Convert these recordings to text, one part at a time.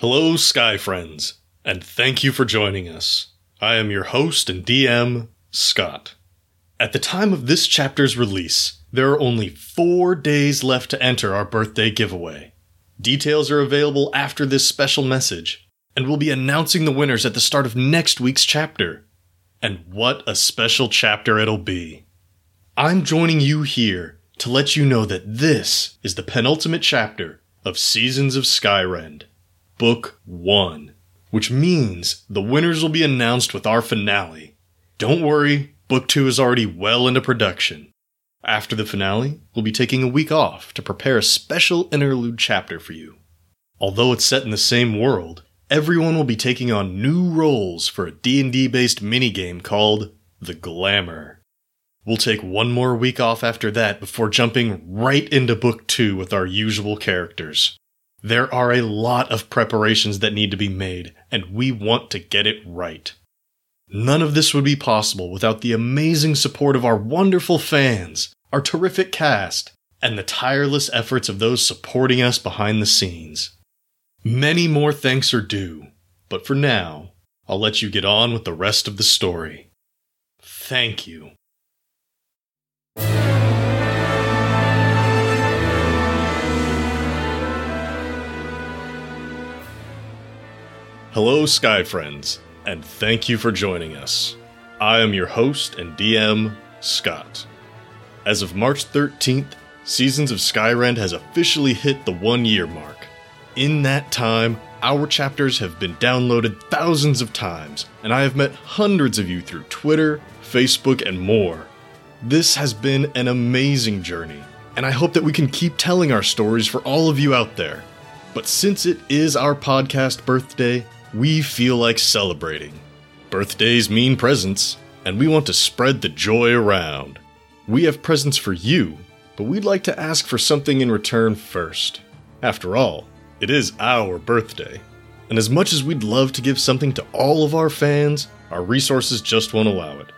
Hello, Sky Friends, and thank you for joining us. I am your host and DM, Scott. At the time of this chapter's release, there are only four days left to enter our birthday giveaway. Details are available after this special message, and we'll be announcing the winners at the start of next week's chapter. And what a special chapter it'll be! I'm joining you here to let you know that this is the penultimate chapter of Seasons of Skyrend, Book 1, which means the winners will be announced with our finale. Don't worry, Book 2 is already well into production. After the finale, we'll be taking a week off to prepare a special interlude chapter for you. Although it's set in the same world, everyone will be taking on new roles for a D&D based minigame called The Glamour. We'll take one more week off after that before jumping right into book 2 with our usual characters. There are a lot of preparations that need to be made, and we want to get it right. None of this would be possible without the amazing support of our wonderful fans, our terrific cast, and the tireless efforts of those supporting us behind the scenes. Many more thanks are due, but for now, I'll let you get on with the rest of the story. Thank you. Hello, Sky Friends, and thank you for joining us. I am your host and DM, Scott. As of March 13th, Seasons of Skyrend has officially hit the one year mark. In that time, our chapters have been downloaded thousands of times, and I have met hundreds of you through Twitter, Facebook, and more. This has been an amazing journey, and I hope that we can keep telling our stories for all of you out there. But since it is our podcast birthday, we feel like celebrating. Birthdays mean presents, and we want to spread the joy around. We have presents for you, but we'd like to ask for something in return first. After all, it is our birthday. And as much as we'd love to give something to all of our fans, our resources just won't allow it.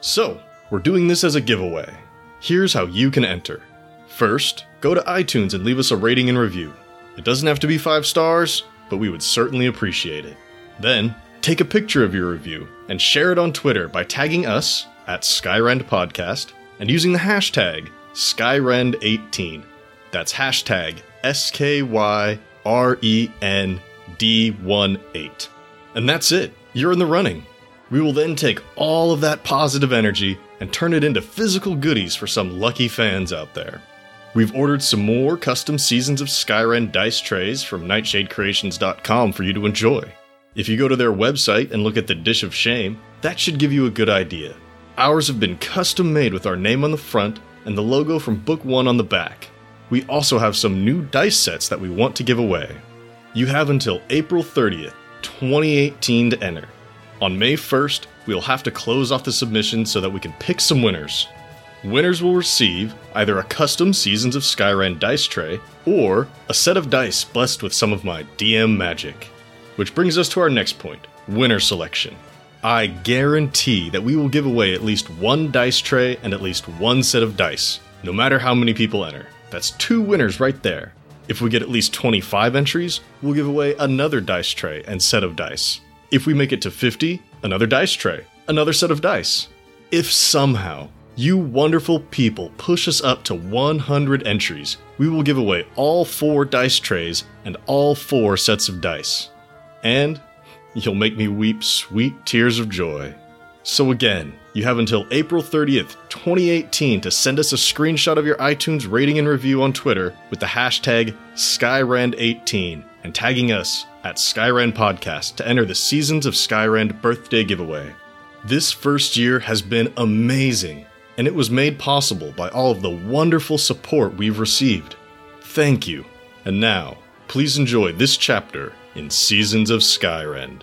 So, we're doing this as a giveaway. Here's how you can enter. First, go to iTunes and leave us a rating and review. It doesn't have to be five stars, but we would certainly appreciate it. Then, take a picture of your review and share it on Twitter by tagging us at Skyrend Podcast and using the hashtag Skyrend18. That's hashtag S K Y R E N D 1 8. And that's it. You're in the running. We will then take all of that positive energy and turn it into physical goodies for some lucky fans out there. We've ordered some more custom Seasons of Skyrend dice trays from nightshadecreations.com for you to enjoy. If you go to their website and look at the Dish of Shame, that should give you a good idea. Ours have been custom made with our name on the front and the logo from Book 1 on the back. We also have some new dice sets that we want to give away. You have until April 30th, 2018 to enter. On May 1st, we'll have to close off the submissions so that we can pick some winners. Winners will receive either a custom Seasons of Skyrend dice tray or a set of dice blessed with some of my DM magic. Which brings us to our next point winner selection. I guarantee that we will give away at least one dice tray and at least one set of dice, no matter how many people enter. That's two winners right there. If we get at least 25 entries, we'll give away another dice tray and set of dice. If we make it to 50, another dice tray, another set of dice. If somehow you wonderful people push us up to 100 entries, we will give away all four dice trays and all four sets of dice. And you'll make me weep sweet tears of joy. So, again, you have until April 30th, 2018 to send us a screenshot of your iTunes rating and review on Twitter with the hashtag Skyrend18 and tagging us at Skyrend Podcast to enter the Seasons of Skyrend birthday giveaway. This first year has been amazing, and it was made possible by all of the wonderful support we've received. Thank you. And now, please enjoy this chapter in Seasons of Skyrend.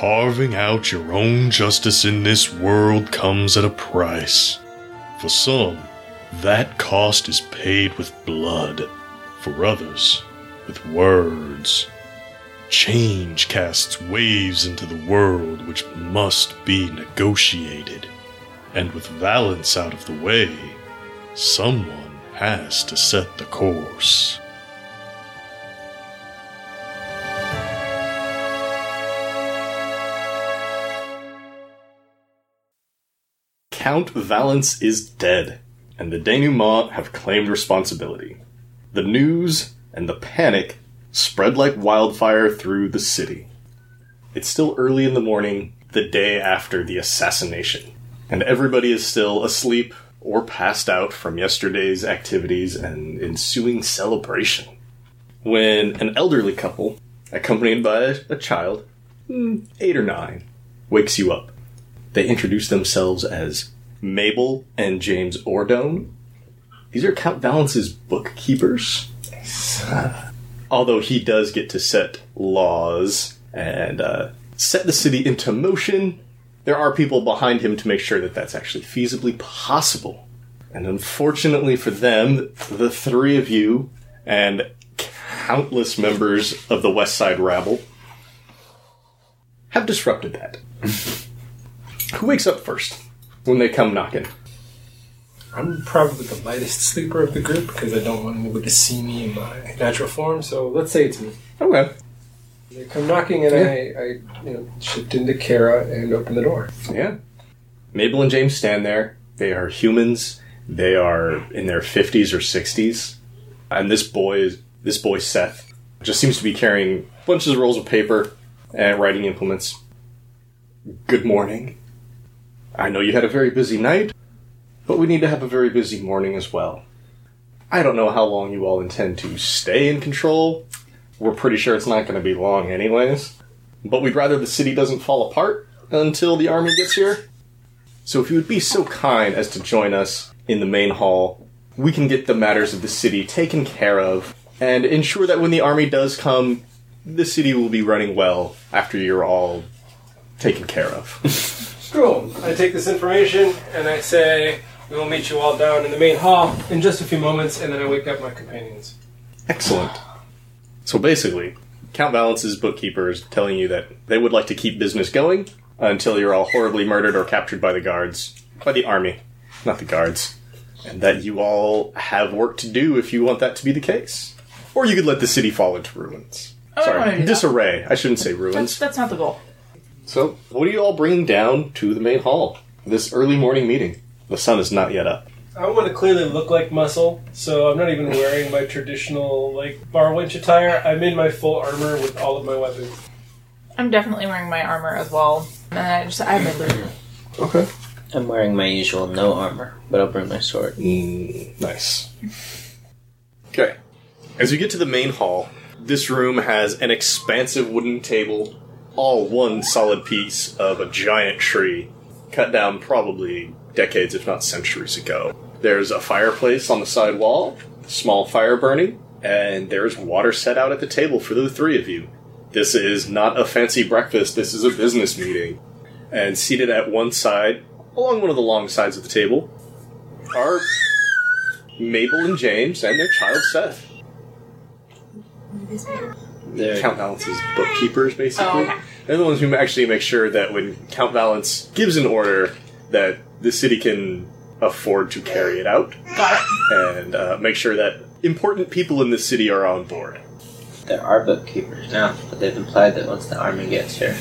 Carving out your own justice in this world comes at a price. For some, that cost is paid with blood. For others, with words. Change casts waves into the world which must be negotiated. And with Valence out of the way, someone has to set the course. Count Valence is dead, and the denouement have claimed responsibility. The news and the panic spread like wildfire through the city. It's still early in the morning, the day after the assassination, and everybody is still asleep or passed out from yesterday's activities and ensuing celebration. When an elderly couple, accompanied by a, child, hmm, eight or nine, wakes you up. They introduce themselves as Mabel and James Ordone. These are Count Valence's bookkeepers. Although he does get to set laws and uh, set the city into motion, there are people behind him to make sure that that's actually feasibly possible. And unfortunately for them, the three of you and countless members of the West Side rabble have disrupted that. Who wakes up first when they come knocking? I'm probably the lightest sleeper of the group because I don't want anybody to see me in my natural form. So let's say it's me. Okay. They come knocking, and I, I, you know, shift into Kara and open the door. Yeah. Mabel and James stand there. They are humans. They are in their 50s or 60s. And this boy, is this boy Seth, just seems to be carrying bunches of rolls of paper and writing implements. Good morning. I know you had a very busy night, but we need to have a very busy morning as well. I don't know how long you all intend to stay in control. We're pretty sure it's not going to be long, anyways. But we'd rather the city doesn't fall apart until the army gets here. So if you would be so kind as to join us in the main hall, we can get the matters of the city taken care of and ensure that when the army does come, the city will be running well after you're all taken care of. Cool. I take this information and I say we will meet you all down in the main hall in just a few moments, and then I wake up my companions. Excellent. So basically, Count Valence's bookkeepers telling you that they would like to keep business going until you're all horribly murdered or captured by the guards, by the army, not the guards, and that you all have work to do if you want that to be the case. Or you could let the city fall into ruins. I don't wanna Sorry, do that. disarray. I shouldn't say That's, ruins. that's not the goal. So, what are you all bringing down to the main hall? This early morning meeting. The sun is not yet up. I want to clearly look like muscle, so I'm not even wearing my traditional like bar winch attire. I'm in my full armor with all of my weapons. I'm definitely wearing my armor as well. And I just I have my loot. Okay. I'm wearing my usual no armor, but I'll bring my sword. Mm, nice. Okay. As you get to the main hall, this room has an expansive wooden table, all one solid piece of a giant tree, cut down probably decades, if not centuries ago. There's a fireplace on the side wall, small fire burning, and there's water set out at the table for the three of you. This is not a fancy breakfast, this is a business meeting. And seated at one side, along one of the long sides of the table, are Mabel and James and their child Seth. There, Count Valence's bookkeepers, basically. Oh, okay. They're the ones who actually make sure that when Count Valence gives an order, that the city can afford to carry it out, Got it. and uh, make sure that important people in the city are on board. There are bookkeepers now, but they've implied that once the army gets here,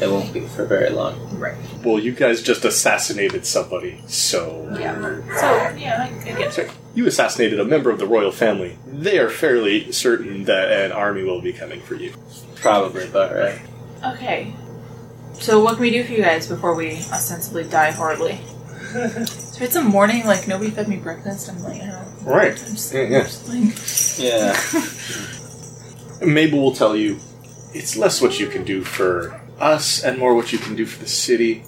it won't be for very long. Right. Well, you guys just assassinated somebody, so. Yeah. So yeah, I, I get. You assassinated a member of the royal family. They are fairly certain that an army will be coming for you. Probably but right. Okay. So what can we do for you guys before we ostensibly die horribly? so it's a morning, like nobody fed me breakfast. I'm like, oh, Right. I'm just, Yeah, yeah. just like, Yeah. Mabel will tell you it's less what you can do for us and more what you can do for the city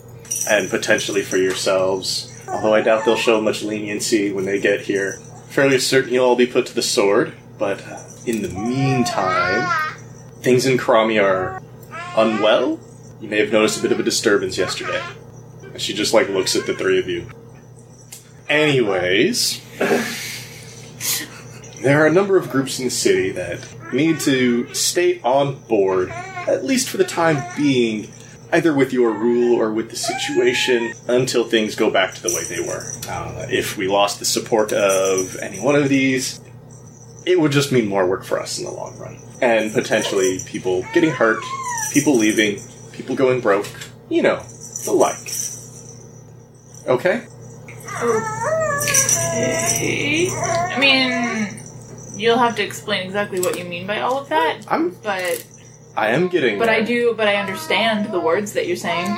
and potentially for yourselves. Although I doubt they'll show much leniency when they get here. Fairly certain you'll all be put to the sword, but uh, in the meantime, things in Krami are unwell. You may have noticed a bit of a disturbance yesterday. She just like looks at the three of you. Anyways, there are a number of groups in the city that need to stay on board, at least for the time being, either with your rule or with the situation, until things go back to the way they were. Uh, if we lost the support of any one of these, it would just mean more work for us in the long run. And potentially people getting hurt, people leaving, people going broke, you know, the like. Okay? okay. I mean, you'll have to explain exactly what you mean by all of that. I'm But I am getting but I do. But I understand the words that you're saying.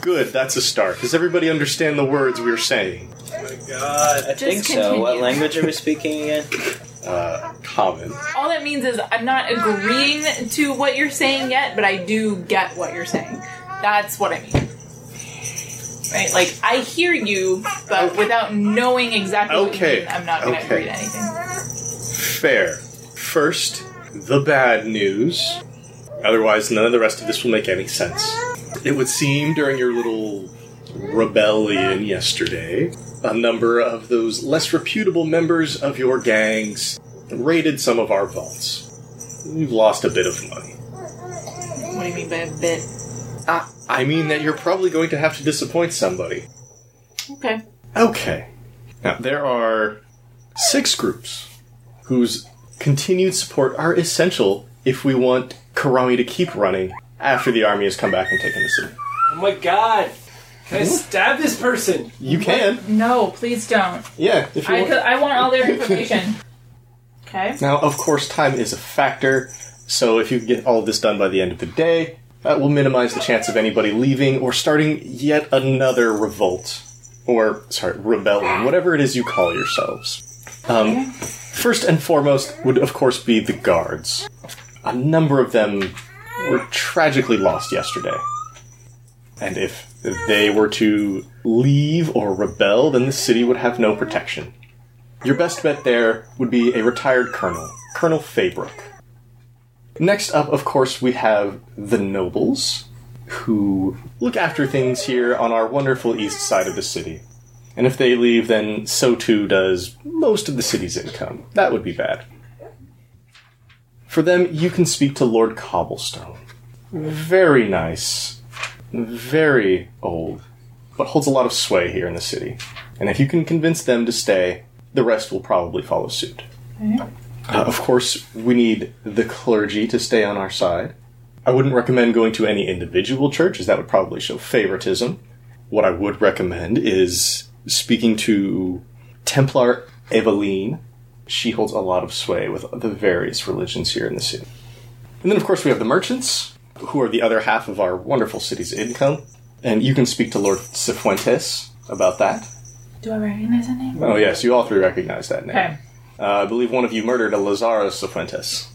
Good, that's a start. Does everybody understand the words we're saying? Oh my god. I think so. What language are we speaking again? Uh, common. All that means is I'm not agreeing to what you're saying yet, but I do get what you're saying. That's what I mean. Right? Like I hear you, but without knowing exactly what Okay, you mean, I'm not going to okay. agree to anything. Fair. First, the bad news. Otherwise, none of the rest of this will make any sense. It would seem during your little rebellion yesterday, a number of those less reputable members of your gangs raided some of our vaults. We've lost a bit of money. What do you mean by a bit? Ah, I mean that you're probably going to have to disappoint somebody. Okay. Okay. Now, there are six groups whose continued support are essential if we want Karami to keep running after the army has come back and taken the city. Oh my god. Can I stab this person? You can. No, please don't. Yeah, if you I, want. I want all their information. Okay. Now, of course, time is a factor, so if you can get all of this done by the end of the day, that will minimize the chance of anybody leaving or starting yet another revolt. Or, sorry, rebellion, whatever it is you call yourselves. Um, first and foremost would, of course, be the guards. A number of them were tragically lost yesterday. And if they were to leave or rebel, then the city would have no protection. Your best bet there would be a retired colonel, Colonel Faybrook. Next up, of course, we have the nobles, who look after things here on our wonderful east side of the city. And if they leave, then so too does most of the city's income. That would be bad. For them, you can speak to Lord Cobblestone. Very nice, very old, but holds a lot of sway here in the city. And if you can convince them to stay, the rest will probably follow suit. Uh, of course, we need the clergy to stay on our side. I wouldn't recommend going to any individual church, as that would probably show favoritism. What I would recommend is speaking to Templar Eveline. She holds a lot of sway with the various religions here in the city. And then, of course, we have the merchants, who are the other half of our wonderful city's income. And you can speak to Lord Cifuentes about that. Do I recognize that name? Oh, yes, you all three recognize that name. Okay. Uh, I believe one of you murdered a Lazaro Cifuentes.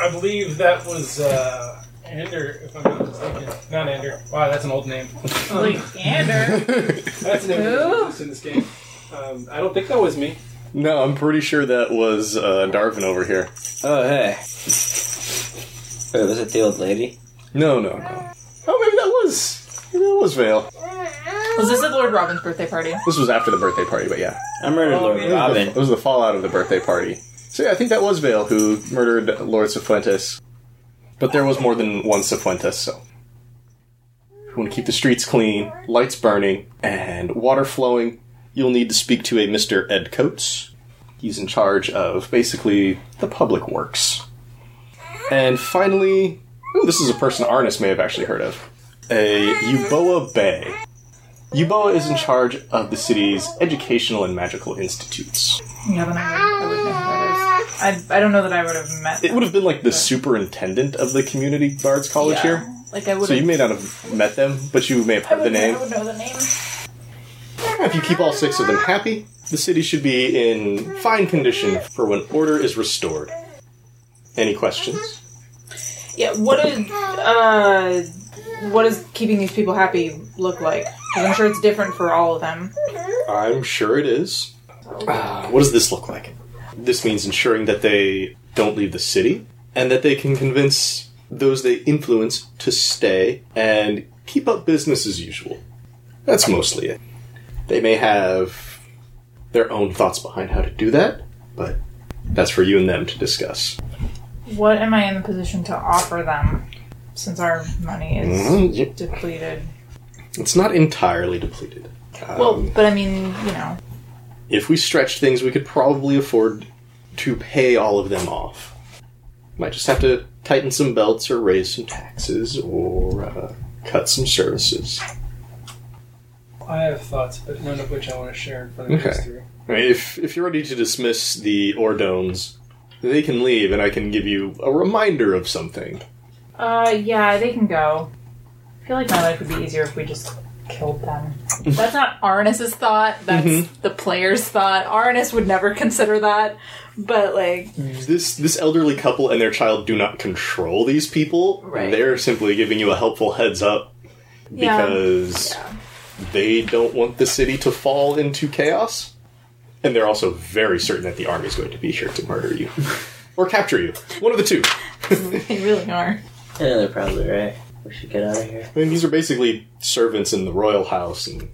I believe that was uh Ender, if I'm not mistaken. Not Ender. Wow, that's an old name. Like, Ander. That's an name Who? that's in this game. Um, I don't think that was me. No, I'm pretty sure that was uh, Darvin over here. Oh, hey. Wait, was it the old lady? No, no, no. Oh, maybe that was. Maybe that was Vale. Was this at Lord Robin's birthday party? This was after the birthday party, but yeah. I murdered Oh, Lord yeah. It was, the, Robin. it was the fallout of the birthday party. So yeah, I think that was Vale who murdered Lord Cifuentes. But there was more than one Cifuentes, so. If you want to keep the streets clean, lights burning, and water flowing, you'll need to speak to a Mr. Ed Coates. He's in charge of basically the public works. And finally, ooh, this is a person Arnis may have actually heard of. A Euboa Bay. Euboa is in charge of the city's educational and magical institutes. I would know who that is. I, I don't know that I would have met. It would have been like the superintendent of the community guards college yeah. here. Like I would. So you may not have met them, but you may have I heard the would, name. I would know the name. If you keep all six of them happy, the city should be in fine condition for when order is restored. Any questions? Yeah. What is uh, what does keeping these people happy look like? 'Cause I'm sure it's different for all of them. I'm sure it is. Uh, what does this look like? This means ensuring that they don't leave the city and that they can convince those they influence to stay and keep up business as usual. That's mostly it. They may have their own thoughts behind how to do that, but that's for you and them to discuss. What am I in the position to offer them? Since our money is y- depleted. It's not entirely depleted. Um, Well, but I mean, you know, if we stretched things, we could probably afford to pay all of them off. Might just have to tighten some belts or raise some taxes or uh, cut some services. I have thoughts, but none of which I want to share in front of Okay. these three. I mean, if if you're ready to dismiss the Ordones, they can leave, and I can give you a reminder of something. uh, yeah, they can go. I feel like my life would be easier if we just killed them. That's not Arnis's thought. That's mm-hmm. the player's thought. Arnis would never consider that. But like, This this elderly couple and their child do not control these people. Right. They're simply giving you a helpful heads up Yeah. because they don't want the city to fall into chaos. And they're also very certain that the army is going to be here to murder you or capture you. One of the two. they really are. Yeah, they're probably right. We should get out of here. I mean, these are basically servants in the royal house, and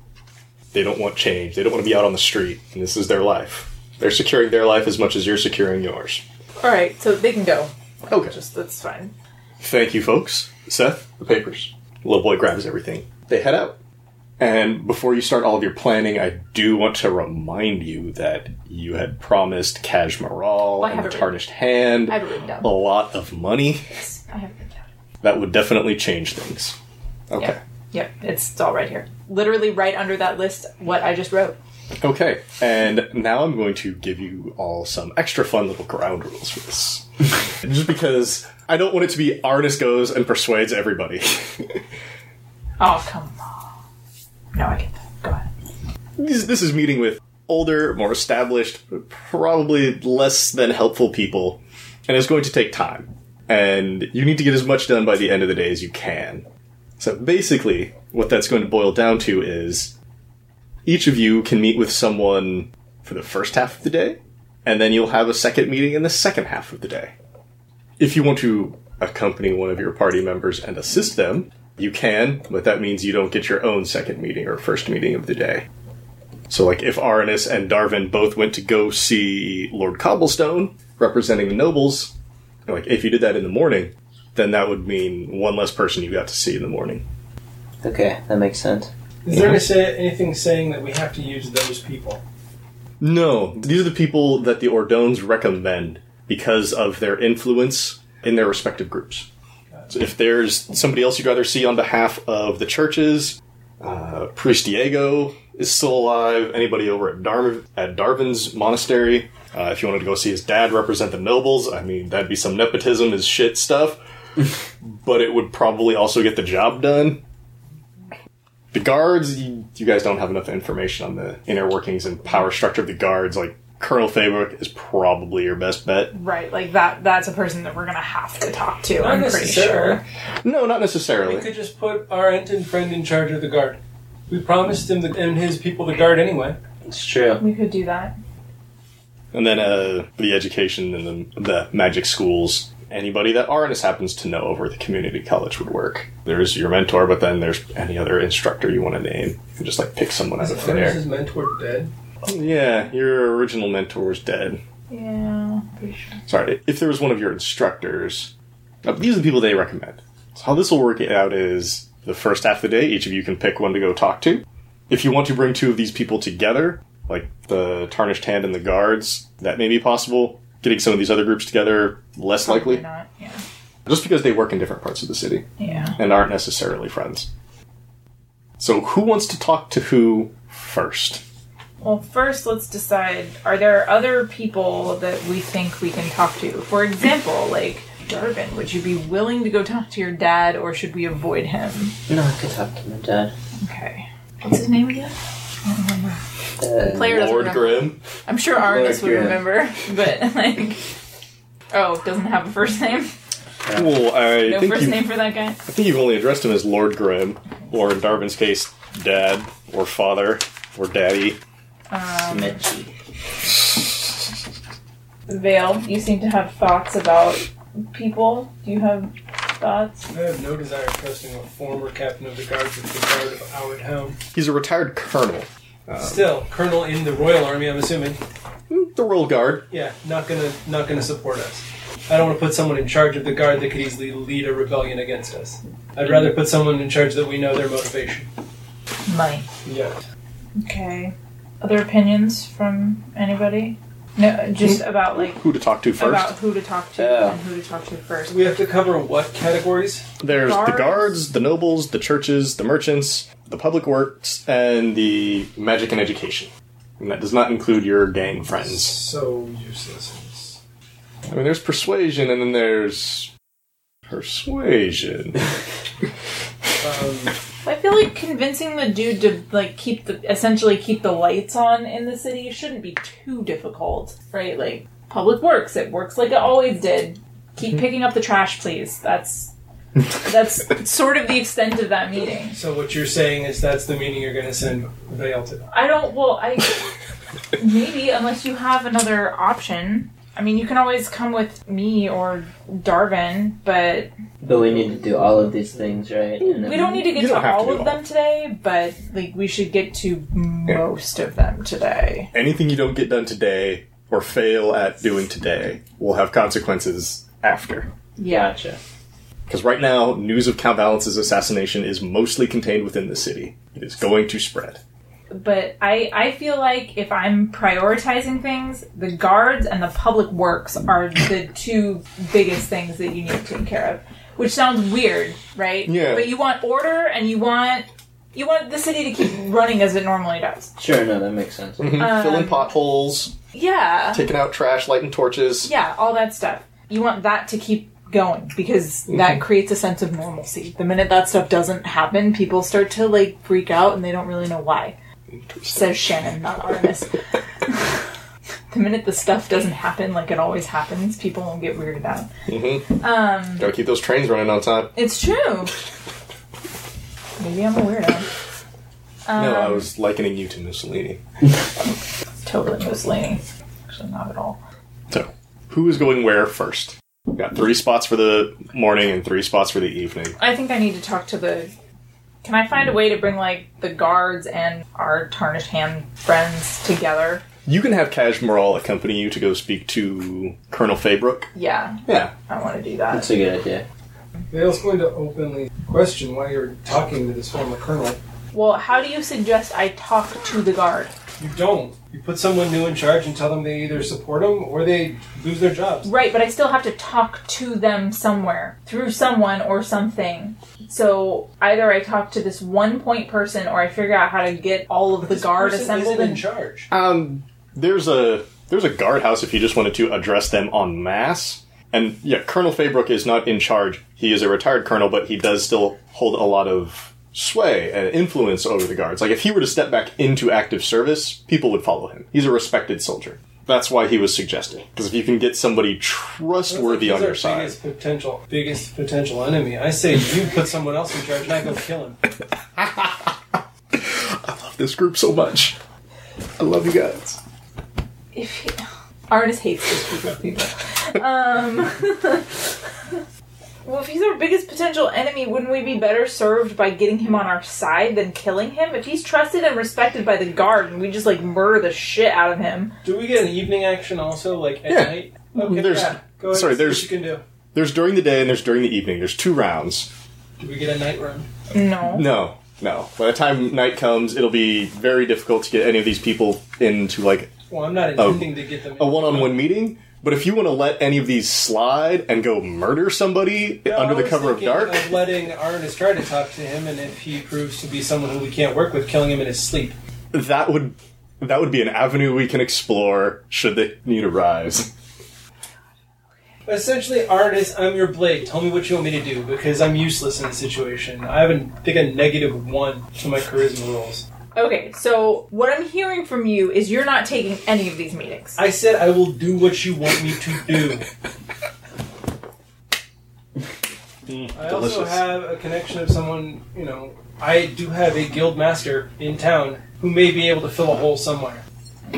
they don't want change. They don't want to be out on the street, and this is their life. They're securing their life as much as you're securing yours. All right, so they can go. Okay. Just that's fine. Thank you, folks. Seth, the papers. Little boy grabs everything. They head out. And before you start all of your planning, I do want to remind you that you had promised Kaj Maral I and have the it written. Tarnished Hand I have it written down. a lot of money. I have it written down. That would definitely change things. Okay. Yeah. Yep, it's, it's all right here. Literally right under that list, what I just wrote. Okay, and now I'm going to give you all some extra fun little ground rules for this. Just because I don't want it to be Arnis goes and persuades everybody. Oh, come on. No, I get that. Go ahead. this, this is meeting with older, more established, probably less than helpful people, and it's going to take time. And you need to get as much done by the end of the day as you can. So basically, what that's going to boil down to is each of you can meet with someone for the first half of the day, and then you'll have a second meeting in the second half of the day. If you want to accompany one of your party members and assist them, you can, but that means you don't get your own second meeting or first meeting of the day. So, like, if Arnis and Darvin both went to go see Lord Cobblestone, representing the nobles, like, if you did that in the morning, then that would mean one less person you got to see in the morning. Okay, that makes sense. Is there say, anything saying that we have to use those people? No, these are the people that the Ordones recommend because of their influence in their respective groups. So if there's somebody else you'd rather see on behalf of the churches, uh, Priest Diego is still alive. Anybody over at, Dar- at Darvin's monastery, uh, if you wanted to go see his dad represent the nobles, I mean, that'd be some nepotism is shit stuff, but it would probably also get the job done. The guards, you, you guys don't have enough information on the inner workings and power structure of the guards. Like Colonel Faybrook is probably your best bet. Right, like that. That's a person that we're gonna have to talk to. Not I'm pretty sure. No, not necessarily. We could just put our Enton friend in charge of the guard. We promised him the, and his people the guard anyway. It's true. We could do that. And then uh, the education and the, the magic schools. Anybody that Arnis happens to know over at the community college would work. There's your mentor, but then there's any other instructor you want to name. You can just like pick someone out of thin Arnis's air. mentor dead? Yeah, your original mentor was dead. Yeah, pretty sure. Sorry, if there was one of your instructors, uh, these are the people they recommend. So how this will work out is the first half of the day, each of you can pick one to go talk to. If you want to bring two of these people together, like the Tarnished Hand and the Guards, that may be possible. Getting some of these other groups together, less likely. Probably not. Yeah. just because they work in different parts of the city Yeah. and aren't necessarily friends. So, who wants to talk to who first? Well, first, let's decide are there other people that we think we can talk to? For example, like Darvin, would you be willing to go talk to your dad or should we avoid him? No, I could talk to my dad. Okay. What's his name again? Uh, Player doesn't Lord remember. Grimm. I'm sure Arnis would Grimm. remember, but like. Oh, doesn't have a first name? Well, I No think first you, name for that guy? I think you've only addressed him as Lord Grimm, or in Darvin's case, Dad, or Father, or Daddy. Mitchie. Vale, you seem to have thoughts about people. Do you have thoughts? I have no desire of trusting a former captain of the guards with the guard of our town. He's a retired colonel. Um, Still, colonel in the Royal Army, I'm assuming. The Royal Guard. Yeah, not gonna not gonna support us. I don't want to put someone in charge of the guard that could easily lead a rebellion against us. I'd rather put someone in charge that we know their motivation. Money. Yeah. Okay. Other opinions from anybody? No, just about like Who to talk to first? about who to talk to Yeah. and who to talk to first. We have to cover what categories? There's Guards. the guards, the nobles, the churches, the merchants, the public works, and the magic and education. And that does not include your gang friends. So useless. I mean, there's persuasion, and then there's persuasion. Um, I feel like convincing the dude to like keep the essentially keep the lights on in the city shouldn't be too difficult, right? Like public works, it works like it always did. Keep hmm. picking up the trash, please. That's that's sort of the extent of that meeting. so what you're saying is that's the meeting you're going to send Vale to. I don't. Well, I maybe unless you have another option. I mean, you can always come with me or Darvin, but But we need to do all of these things, right? And then- we don't need to get You to don't have to all do of all. them today. But like, we should get to most of them today. Anything you don't get done today or fail at doing today will have consequences after. Yeah. Gotcha. Because right now, news of Count Valence's assassination is mostly contained within the city. It is going to spread. But I, I feel like if I'm prioritizing things, the guards and the public works are the two biggest things that you need to take care of. Which sounds weird, right? Yeah. But you want order and you want you want the city to keep running as it normally does. Sure, no, that makes sense. Mhm. Filling potholes, Yeah. taking out trash, lighting torches. Yeah, all that stuff. You want that to keep going because that creates a sense of normalcy. The minute that stuff doesn't happen, people start to like freak out and they don't really know why. Says Shannon, not Artemis. the minute the stuff doesn't happen like it always happens, people will get weirded out. Mm-hmm. Um, Gotta keep those trains running on time. it's true. Maybe I'm a weirdo. Um, no, I was likening you to Mussolini. totally Mussolini. Actually, not at all. So, who is going where first? We've got three spots for the morning and three spots for the evening. I think I need to talk to the. Can I find a way to bring like the guards and our tarnished hand friends together? You can have Kaj Moral accompany you to go speak to Colonel Faybrook. Yeah, Yeah. I want to do that. That's a good idea. Vale's going to openly question why you're talking to this former colonel. Well, how do you suggest I talk to the guard? You don't. You put someone new in charge and tell them they either support them or they lose their jobs. Right, but I still have to talk to them somewhere through someone or something. So either I talk to this one point person, or I figure out how to get all of the This guard assembled. isn't in charge. Um, there's a there's a guardhouse if you just wanted to address them en masse. And yeah, Colonel Faybrook is not in charge. He is a retired colonel, but he does still hold a lot of sway and influence over the guards. Like if he were to step back into active service, people would follow him. He's a respected soldier. That's why he was suggested. Because if you can get somebody trustworthy He's on your side, Biggest potential, biggest potential enemy. I say you put someone else in charge and I go kill him. I love this group so much. I love you guys. if he, Arnis hates this group of people. Um, well, if he's our biggest potential enemy, wouldn't we be better served by getting him on our side than killing him? If he's trusted and respected by the guard, and we just like murder the shit out of him, Do we get an evening action also, like at Yeah. night? Mm-hmm. Okay, There's- yeah. Go ahead. sorry, see there's- what you can do. There's during the day and there's during the evening. There's two rounds. Do we get a night run? no. No, no. By the time night comes, it'll be very difficult to get any of these people into like Well, I'm not intending to get them. a one-on-one meeting. But if you want to let any of these slide and go murder somebody No, under the cover of dark, Of letting Arnis try to talk to him, and if he proves to be someone who we can't work with, killing him in his sleep. that would that would be an avenue we can explore should the need arise. Essentially, Arnis, I'm your blade. Tell me what you want me to do, because I'm useless in this situation. I have a, I think a negative one to my charisma rolls. Okay, so what I'm hearing from you is you're not taking any of these meetings. I said I will do what you want me to do. Hmm, I also delicious. have a connection of someone, you know, I do have a guild master in town who may be able to fill a hole somewhere.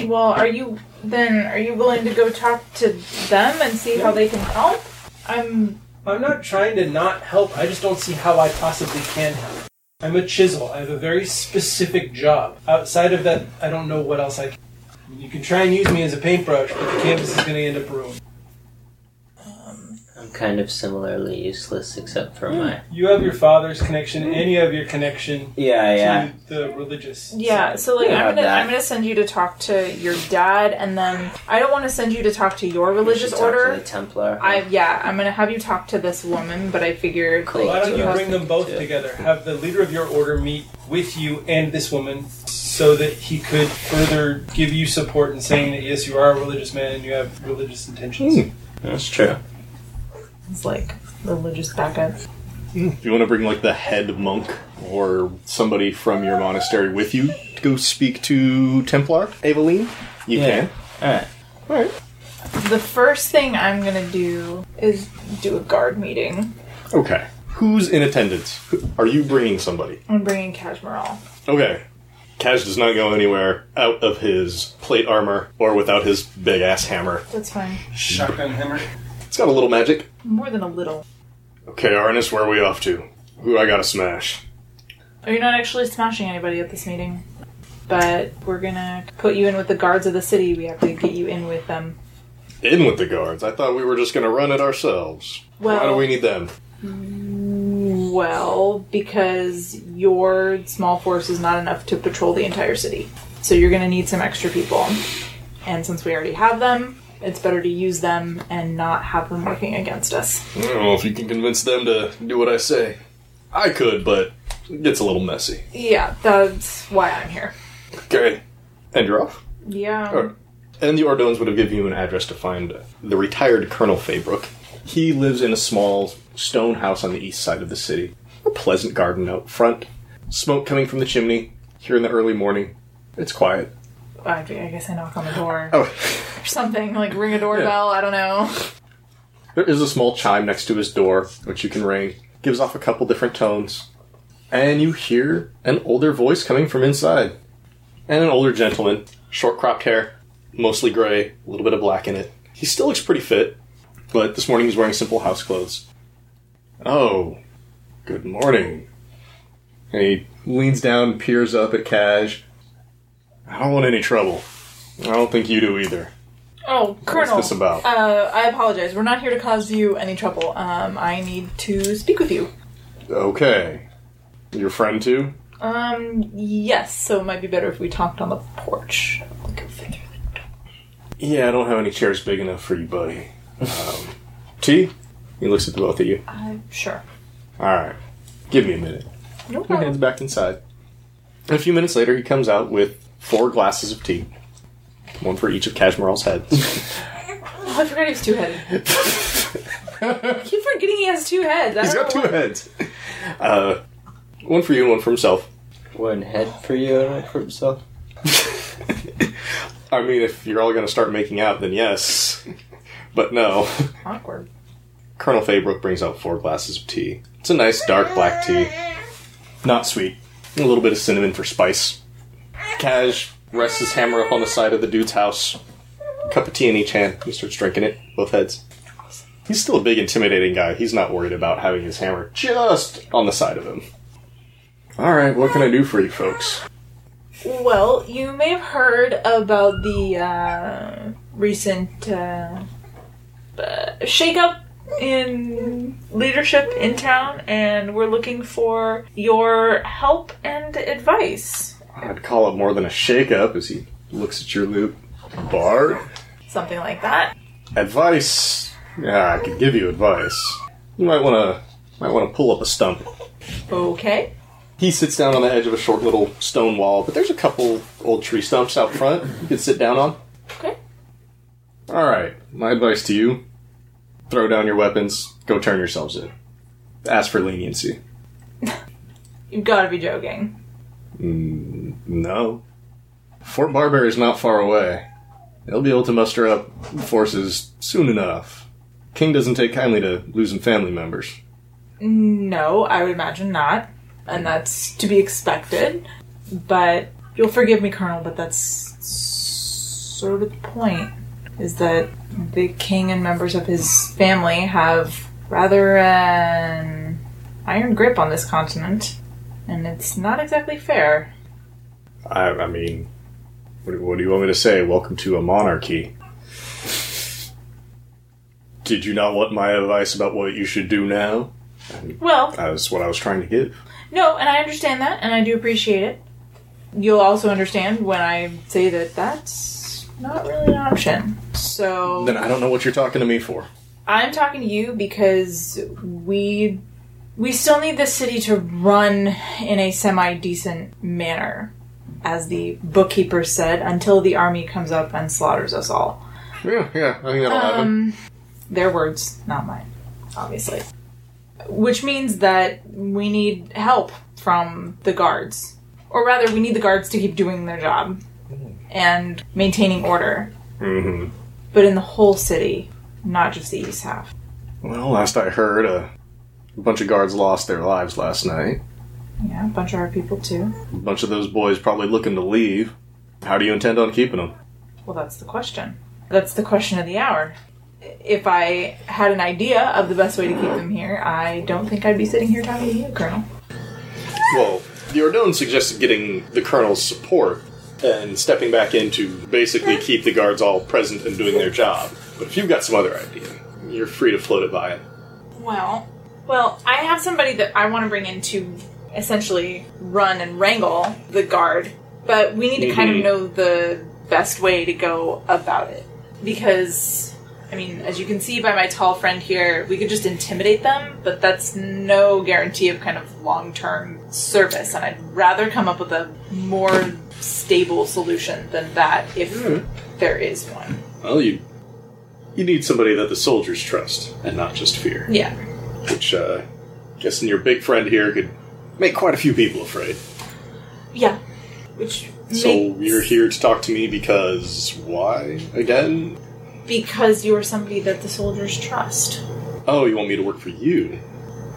Well, are you then? Are you willing to go talk to them and see how they can help? I'm. I'm not trying to not help, I just don't see how I possibly can help. I'm a chisel. I have a very specific job. Outside of that, I don't know what else I can. You can try and use me as a paintbrush, but the canvas is going to end up ruined. I'm kind of similarly useless except for my. You have your father's connection, and you have your connection Yeah, yeah. to the religious. Yeah, side. so like Yeah, I'm gonna that. I'm gonna send you to talk to your dad, and then I don't want to send you to talk to your religious Should talk to order. the Templar. I yeah, I'm gonna have you talk to this woman, but I figured Cool. Why like, don't you Yeah. bring them both Yeah. together? Have the leader of your order meet with you and this woman so that he could further give you support in saying that yes, you are a religious man and you have religious intentions. Hmm. That's true. It's like religious backup. If you want to bring like the head monk or somebody from your monastery with you to go speak to Templar Eveline, you Yeah. can. Alright. All right. The first thing I'm gonna do is do a guard meeting. Okay. Who's in attendance? Who- Are you bringing somebody? I'm bringing Kashmiral. Okay. Kaj does not go anywhere out of his plate armor or without his big ass hammer. That's fine. Shotgun hammer. It's got a little magic. More than a little. Okay, Arnis, where are we off to? Who I gotta smash? Oh, you're not actually smashing anybody at this meeting. But we're gonna put you in with the guards of the city. We have to get you in with them. In with the guards. I thought we were just gonna run it ourselves. Why do we need them? Well, because your small force is not enough to patrol the entire city. So you're gonna need some extra people. And since we already have them, it's better to use them and not have them working against us. I don't know if you can convince them to do what I say. I could, but it gets a little messy. Yeah, that's why I'm here. Okay. And you're off? Yeah. And the Ordones would have given you an address to find the retired Colonel Faybrook. He lives in a small stone house on the east side of the city. A pleasant garden out front. Smoke coming from the chimney here in the early morning. It's quiet. I, I guess I knock on the door Oh, or something, like ring a doorbell. I don't know. there is a small chime next to his door, which you can ring. Gives off a couple different tones. And you hear an older voice coming from inside. And an older gentleman, short cropped hair, mostly gray, a little bit of black in it. He still looks pretty fit, but this morning he's wearing simple house clothes. Oh, good morning. And he leans down peers up at Cash. I don't want any trouble. I don't think you do either. Oh, Colonel. What's this about? Uh, I apologize. We're not here to cause you any trouble. Um, I need to speak with you. Okay. Your friend too? Um, yes. So it might be better if we talked on the porch. We can fit through the door. Yeah, I don't have any chairs big enough for you, buddy. Um, T? He looks at the both of you. Uh, sure. Alright. Give me a minute. No problem. He heads back inside. A few minutes later, he comes out with four glasses of tea. One for each of Kashmiral's heads. Oh, I forgot he was two headed. I keep forgetting he has two heads. I He's don't got know two why. heads. Uh, one for you and one for himself. One head for you and one for himself. I mean, if you're all going to start making out, then yes. But no. Awkward. Colonel Faybrook brings out four glasses of tea. It's a nice dark black tea. Not sweet. A little bit of cinnamon for spice. Kaj rests his hammer up on the side of the dude's house. Cup of tea in each hand. He starts drinking it, both heads. He's still a big, intimidating guy. He's not worried about having his hammer just on the side of him. Alright, what can I do for you folks? Well, you may have heard about the uh, recent uh, uh, shakeup in leadership in town, and we're looking for your help and advice. I'd call it more than a shake-up as he looks at your loot. Bard? Something like that. Advice? Yeah, I could give you advice. You might want to might want to pull up a stump. Okay. He sits down on the edge of a short little stone wall, but there's a couple old tree stumps out front you could sit down on. Okay. All right, my advice to you: throw down your weapons, go turn yourselves in. Ask for leniency. You've got to be joking. Mm, no. Fort Barber is not far away. They'll be able to muster up forces soon enough. King doesn't take kindly to losing family members. No, I would imagine not. And that's to be expected. But you'll forgive me, Colonel, but that's sort of the point. Is that the king and members of his family have rather an iron grip on this continent. And it's not exactly fair. I, I mean, what, what do you want me to say? Welcome to a monarchy. Did you not want my advice about what you should do now? Well, That's what I was trying to give. No, and I understand that, and I do appreciate it. You'll also understand when I say that that's not really an option. So Then I don't know what you're talking to me for. I'm talking to you because we we still need the city to run in a semi decent manner, as the bookkeeper said, until the army comes up and slaughters us all. Yeah, yeah, I think that'll happen. Um, their words, not mine, obviously. Which means that we need help from the guards. Or rather, we need the guards to keep doing their job and maintaining order. hmm But in the whole city, not just the east half. Well, last I heard, a bunch of guards lost their lives last night. Yeah, a bunch of our people too. A bunch of those boys probably looking to leave. How do you intend on keeping them? Well, that's the question. That's the question of the hour. If I had an idea of the best way to keep them here, I don't think I'd be sitting here talking to you, Colonel. Well, the Ordone suggested getting the colonel's support and stepping back in to basically keep the guards all present and doing their job. But if you've got some other idea, you're free to float it by him. Well, well, I have somebody that I want to bring in to essentially run and wrangle the guard, but we need to kind of know the best way to go about it. Because, I mean, as you can see by my tall friend here, we could just intimidate them, but that's no guarantee of kind of long term service, and I'd rather come up with a more stable solution than that if there is one. Well, you you need somebody that the soldiers trust and not just fear. Yeah. Which, uh, guessing your big friend here could make quite a few people afraid. Yeah. Which So makes- you're here to talk to me because why again? Because you are somebody that the soldiers trust. Oh, you want me to work for you?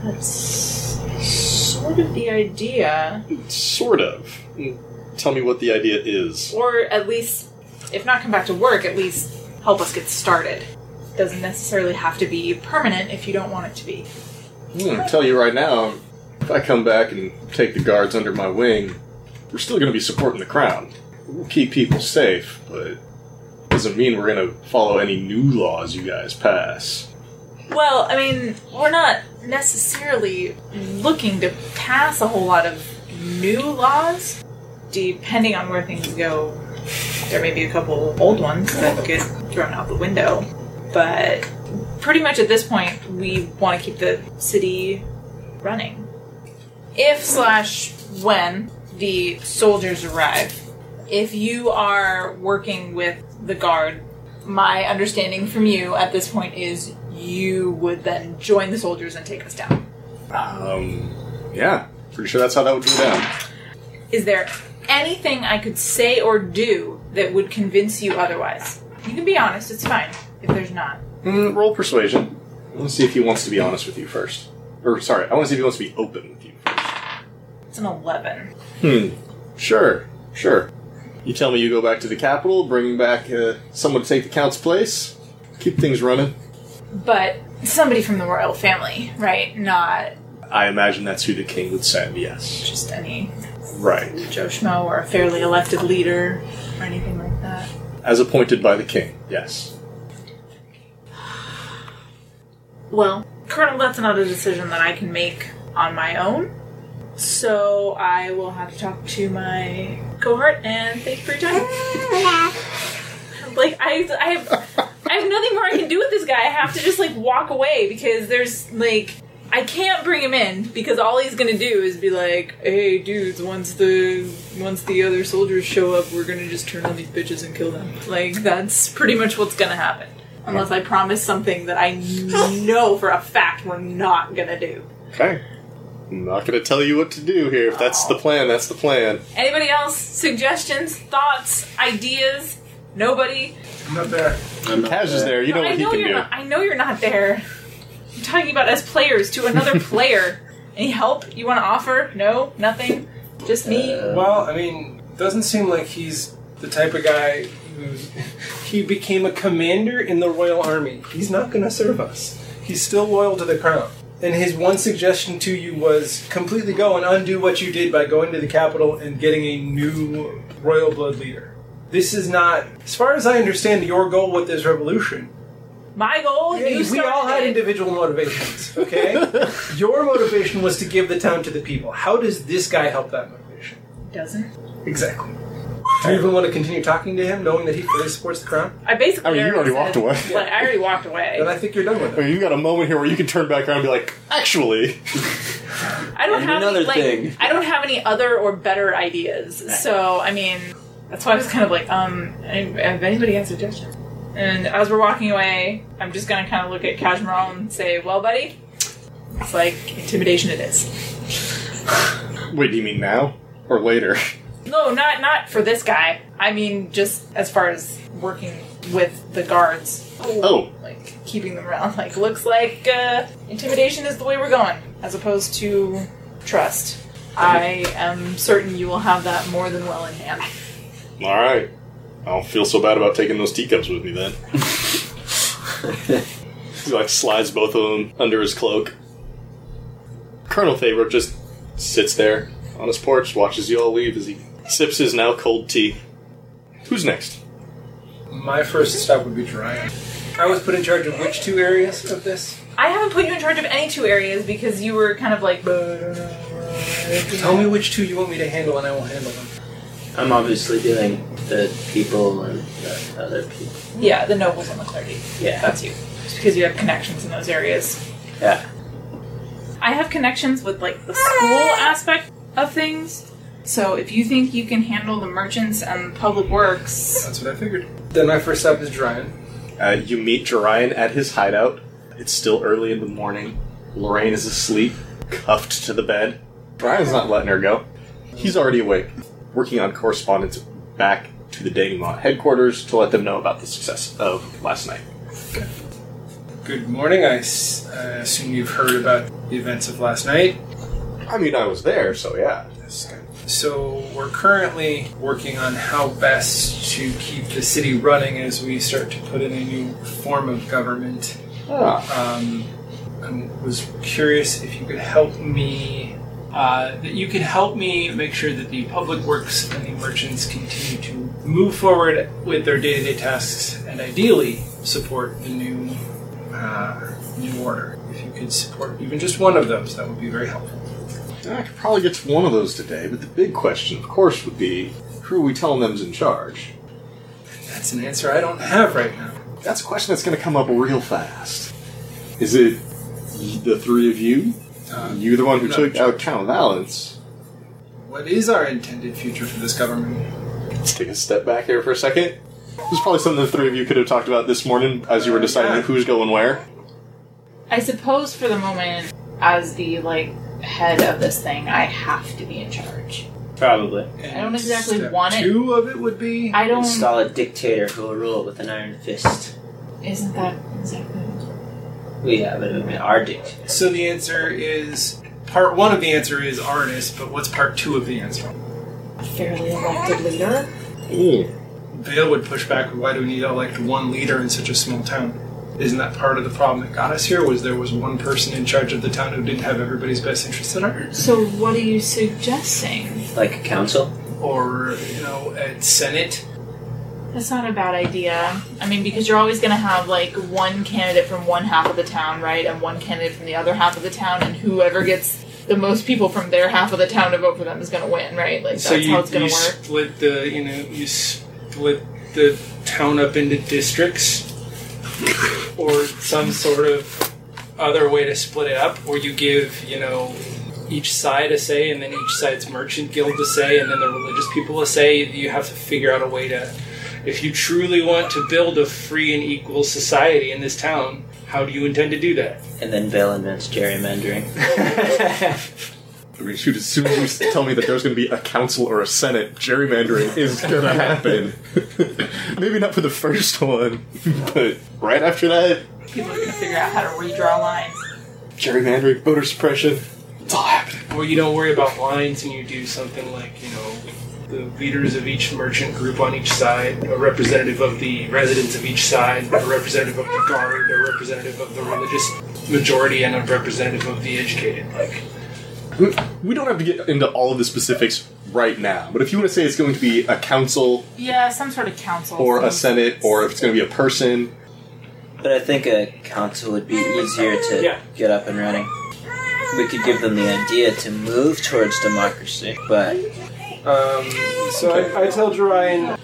That's sort of the idea. Sort of. Tell me what the idea is. Or at least, if not come back to work, at least help us get started. Doesn't necessarily have to be permanent if you don't want it to be. Hmm, I tell you right now, if I come back and take the guards under my wing, we're still going to be supporting the crown. We'll keep people safe, but doesn't mean we're going to follow any new laws you guys pass. Well, I mean, we're not necessarily looking to pass a whole lot of new laws. Depending on where things go, there may be a couple old ones that get thrown out the window. But pretty much at this point, we want to keep the city running. If slash when the soldiers arrive, if you are working with the guard, my understanding from you at this point is you would then join the soldiers and take us down. Um, yeah, pretty sure that's how that would go down. Is there anything I could say or do that would convince you otherwise? You can be honest, it's fine if there's not. Mm, roll persuasion. I want to see if he wants to be honest with you first. Or, sorry, I want to see if he wants to be open with you first. It's an 11. Hmm. Sure. Sure. You tell me you go back to the capital, bring back uh, someone to take the count's place, keep things running. But somebody from the royal family, right? Not I imagine that's who the king would send. Yes. just any Right. Joe Schmo or a fairly elected leader or anything like that. As appointed by the king. Yes. Well, Colonel, that's not a decision that I can make on my own. So I will have to talk to my cohort and thank you for your time. like I, I have, I I have nothing more I can do with this guy. I have to just like walk away because there's like I can't bring him in because all he's gonna do is be like, "Hey, dudes, once the once the other soldiers show up, we're gonna just turn on these bitches and kill them." Like that's pretty much what's gonna happen, unless I promise something that I know for a fact we're not gonna do. Okay. I'm not going to tell you what to do here. If that's the plan, that's the plan. Anybody else? Suggestions, thoughts, ideas? Nobody. I'm not there. I'm not Taz is there. You know I what he know can you're do. not. I know you're not there. I'm talking about as players to another player. Any help you want to offer? No, nothing. Just me. Uh, Well, I mean, doesn't seem like he's the type of guy who he became a commander in the Royal Army. He's not going to serve us. He's still loyal to the crown. And his one suggestion to you was completely go and undo what you did by going to the capital and getting a new royal blood leader. This is not, as far as I understand, your goal with this revolution. My goal. Yeah, you we all had it. individual motivations, okay? your motivation was to give the town to the people. How does this guy help that motivation? Doesn't. Exactly. Do you even want to continue talking to him, knowing that he fully supports the crown? I basically. I mean, you already walked away. Like, I already walked away. Then I think you're done with I it. mean, you got a moment here where you can turn back around and be like, actually. I don't And have another any, like, thing. I don't have any other or better ideas. So I mean, that's why I was kind of like, um, any- if anybody has suggestions. And as we're walking away, I'm just gonna kind of look at Kajmaral and say, "Well, buddy, it's like intimidation. It is." Wait, do you mean now? Or later? No, not not for this guy. I mean, just as far as working with the guards. Oh. like keeping them around. Like, looks like uh, intimidation is the way we're going, as opposed to trust. I am certain you will have that more than well in hand. Alright. I don't feel so bad about taking those teacups with me then. he like slides both of them under his cloak. Colonel Favor just sits there on his porch, watches you all leave as he sips his now cold tea. Who's next? My first stop would be Ryan. I was put in charge of which two areas of this? I haven't put you in charge of any two areas because you were kind of like. Tell me which two you want me to handle, and I will handle them. I'm obviously doing the people and the other people. Yeah, the nobles and the clergy. Yeah. That's you. Just because you have connections in those areas. Yeah. I have connections with like the school aspect of things. So if you think you can handle the merchants and public works, That's what I figured. Then my first step is Ryan. Uh, you meet Jorian at his hideout. It's still early in the morning. Lorraine is asleep, cuffed to the bed. Brian's not letting her go. He's already awake, working on correspondence back to the Denimont headquarters to let them know about the success of last night. Good morning. I, s- I assume you've heard about the events of last night. I mean, I was there, so yeah. So we're currently working on how best to keep the city running as we start to put in a new form of government. Ah, Um, I was curious if you could help me. Uh, that you could help me make sure that the public works and the merchants continue to move forward with their day-to-day tasks, and ideally support the new uh, new order. If you could support even just one of those, that would be very helpful. I could probably get to one of those today, but the big question, of course, would be who are we telling them's in charge? That's an answer I don't have right now. That's a question that's going to come up real fast. Is it the three of you? Uh, You, the one who no. took out Count Valence? What is our intended future for this government? Let's take a step back here for a second. This is probably something the three of you could have talked about this morning as you were deciding Yeah. who's going where. I suppose for the moment, as the like head of this thing, I have to be in charge. Probably. And I don't exactly step want it. Two of it would be. I don't. Install a dictator who will rule it with an iron fist. Isn't that exactly? We have it in our dictator. So the answer is part one of the answer is artist, but what's part two of the answer? A fairly elected leader. Vale would push back. Why do we need to elect one leader in such a small town? Isn't that part of the problem that got us here? Was there was one person in charge of the town who didn't have everybody's best interests at heart, So what are you suggesting? Like a council? or you know, at Senate? That's not a bad idea. I mean, because you're always going to have like one candidate from one half of the town, right, and one candidate from the other half of the town, and whoever gets the most people from their half of the town to vote for them is going to win, right? Like that's so you, how it's going to work. split the you know you split the town up into districts. Or some sort of other way to split it up, or you give, you know, each side a say, and then each side's merchant guild a say, and then the religious people a say. You have to figure out a way to, if you truly want to build a free and equal society in this town, how do you intend to do that? And then Vale invents gerrymandering. I mean, shoot, as soon as you tell me that there's going to be a council or a senate, gerrymandering is going to happen. Maybe not for the first one, but right after that, People are going to figure out how to redraw lines. gerrymandering, voter suppression, it's all happening. Or you don't worry about lines and you do something like, you know, the leaders of each merchant group on each side, a representative of the residents of each side, a representative of the guard, a representative of the religious majority, and a representative of the educated. Like, We don't have to get into all of the specifics right now, but if you want to say it's going to be a council Yeah, some sort of council. or a senate, or if it's going to be a person, But I think a council would be easier to Yeah. get up and running. We could give them the idea to move towards democracy, but Um, so I, I tell Jerian,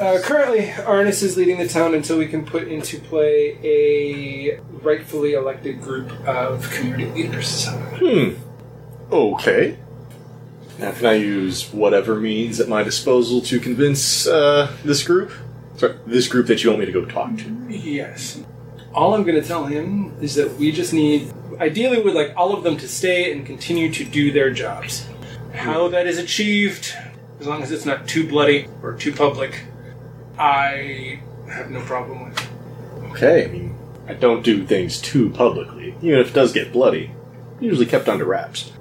uh, currently Arnis is leading the town until we can put into play a rightfully elected group of community leaders. hmm, okay. Now, can I use whatever means at my disposal to convince uh, this group? Sorry, this group that you want me to go talk to. Yes. All I'm going to tell him is that we just need, ideally, we'd like all of them to stay and continue to do their jobs. How that is achieved, as long as it's not too bloody or too public, I have no problem with. Okay, I mean, I don't do things too publicly, even if it does get bloody. Usually kept under wraps.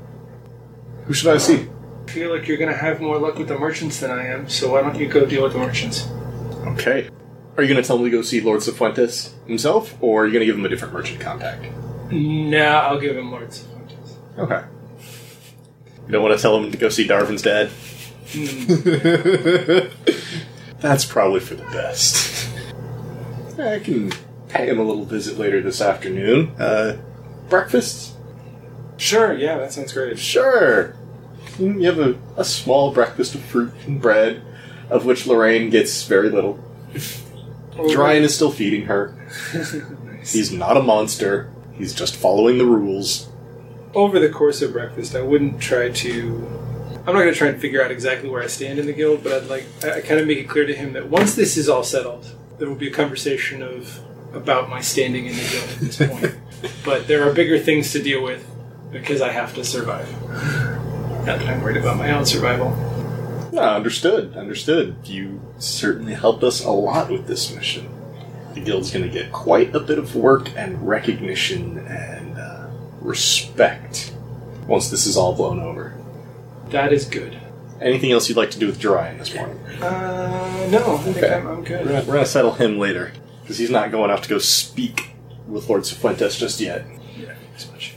Who should I see? I feel like you're going to have more luck with the merchants than I am, so why don't you go deal with the merchants? Okay. Are you going to tell me to go see Lord Cifuentes himself, or are you going to give him a different merchant contact? Nah, I'll give him Lord Lords. Okay. You don't want to tell him to go see Darvin's dad? That's probably for the best. I can pay him a little visit later this afternoon. Uh, breakfast? Sure, yeah, that sounds great. Sure. Mm, You have a, a small breakfast of fruit and bread, of which Lorraine gets very little. Dryan is still feeding her. He's not a monster. He's just following the rules. over the course of breakfast, I wouldn't try to. I'm not going to try and figure out exactly where I stand in the guild, but I'd like I, I kind of make it clear to him that once this is all settled, there will be a conversation of about my standing in the guild at this point. but there are bigger things to deal with because I have to survive. Not that I'm worried about my own survival. Ah, understood. Understood. You certainly helped us a lot with this mission. The guild's going to get quite a bit of work and recognition and uh, respect once this is all blown over. That is good. Anything else you'd like to do with Jerian this morning? Uh, no, I think Okay. I'm, I'm We're good. gonna, we're gonna settle him later because he's not going off to go speak with Lord Cifuentes just yet. Yeah, thanks much.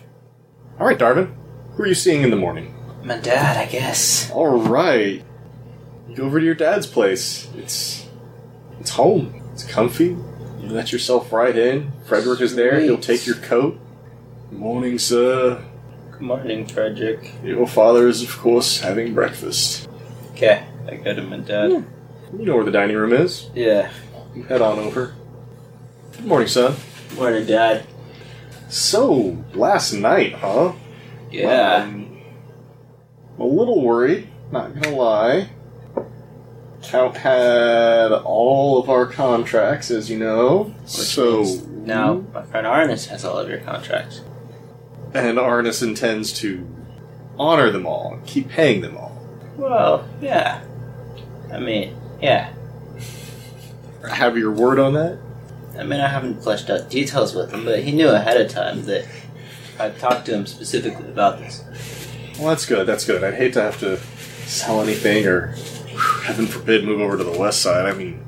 All right, Darvin. Who are you seeing in the morning? My dad, I guess. All right. You go over to your dad's place. It's it's home. It's comfy. You let yourself right in. Frederick is there. He'll take your coat. Good morning, sir. Good morning, Frederick. Your father is, of course, having breakfast. Okay, I go to my dad. You know where the dining room is. Yeah. You head on over. Good morning, son. Morning, dad. So, last night, huh? Yeah. Um, I'm a little worried, not gonna lie. Count had all of our contracts, as you know. so means now my friend Arnis has all of your contracts. and Arnis intends to honor them all, keep paying them all. Well, yeah. I mean, yeah. Have your word on that? I mean, I haven't fleshed out details with him, but he knew ahead of time that I talked to him specifically about this. Well, that's good. That's good. I'd hate to have to sell anything or, heaven forbid, move over to the west side. I mean,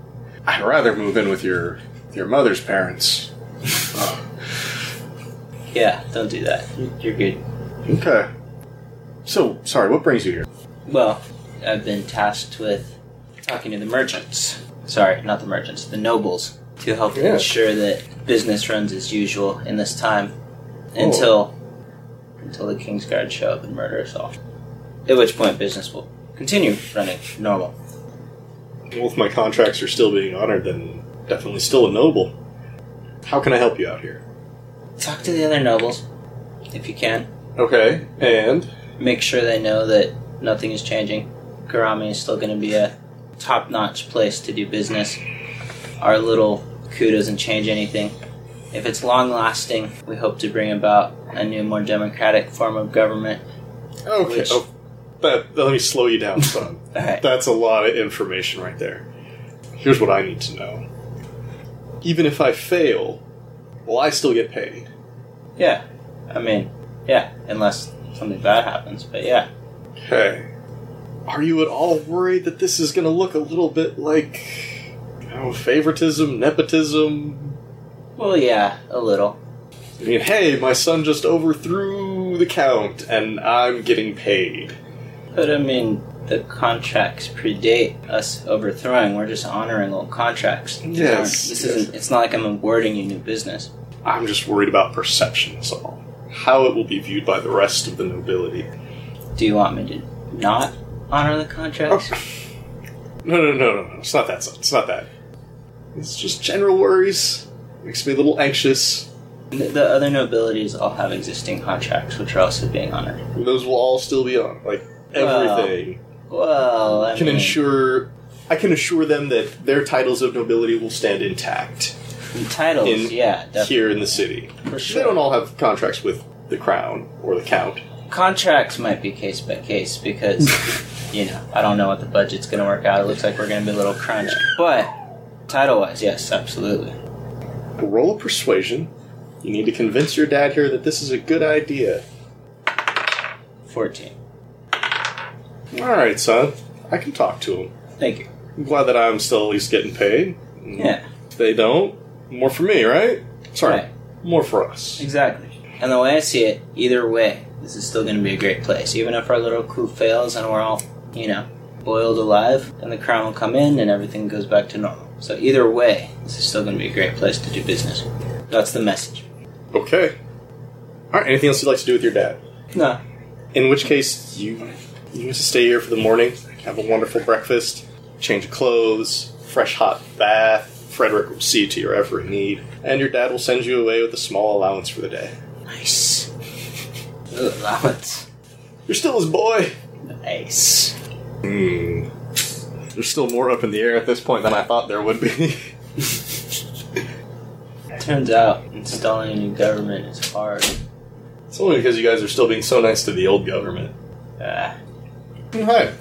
I'd rather move in with your your mother's parents. Yeah, don't do that. You- You're good. Okay. So, sorry. What brings you here? Well, I've been tasked with talking to the merchants. Sorry, not the merchants, the nobles, to help Yeah. ensure that business runs as usual in this time oh. until until the King's Guard show up and murder us all. At which point, business will continue running normal. Well, if my contracts are still being honored, then definitely still a noble. How can I help you out here? Talk to the other nobles, if you can. Okay, and Make sure they know that nothing is changing. Karami is still going to be a top notch place to do business. Our little coup doesn't change anything. If it's long lasting, we hope to bring about a new, more democratic form of government. okay. Which- Oh, that, let me slow you down, son. Alright. That's a lot of information right there. Here's what I need to know. Even if I fail, will I still get paid? Yeah. I mean, yeah, unless something bad happens, but yeah. Okay. Are you at all worried that this is going to look a little bit like, you know, favoritism, nepotism? Well, yeah, a little. I mean, hey, my son just overthrew the count, and I'm getting paid. But I mean, the contracts predate us overthrowing. We're just honoring old contracts. These Yes, This yes. isn't. It's not like I'm awarding you new business. I'm just worried about perception, that's all. How it will be viewed by the rest of the nobility. Do you want me to not honor the contracts? Oh. No, no, no, no, no. It's not that, son. It's not that. It's just general worries. Makes me a little anxious. The, the other nobilities all have existing contracts, which are also being honored. Those will all still be on. Like, everything. Well, I can mean, ensure I can assure them that their titles of nobility will stand intact titles. in- yeah, definitely here in the city. for sure. They don't all have contracts with the crown or the count. Contracts might be case by case because you know I don't know what the budget's going to work out. It looks like we're going to be a little crunched, but title wise, yes, absolutely. Roll persuasion. You need to convince your dad here that this is a good idea. Fourteen. All right, son. I can talk to him. Thank you. I'm glad that I'm still at least getting paid. Yeah, If they don't, more for me, right? Sorry, Right. more for us. exactly. And the way I see it, either way, this is still going to be a great place. Even if our little coup fails and we're all, you know, boiled alive, then the crown will come in and everything goes back to normal. So either way, this is still going to be a great place to do business. That's the message. Okay. All right. Anything else you'd like to do with your dad? No, In which case, you you need to stay here for the morning, have a wonderful breakfast, change of clothes, fresh hot bath. Frederick will see to your every need, and your dad will send you away with a small allowance for the day. nice. Allowance. You're still his boy. Nice. Hmm. There's still more up in the air at this point than I thought there would be. Turns out installing a new government is hard. it's only because you guys are still being so nice to the old government. Ah, Hi.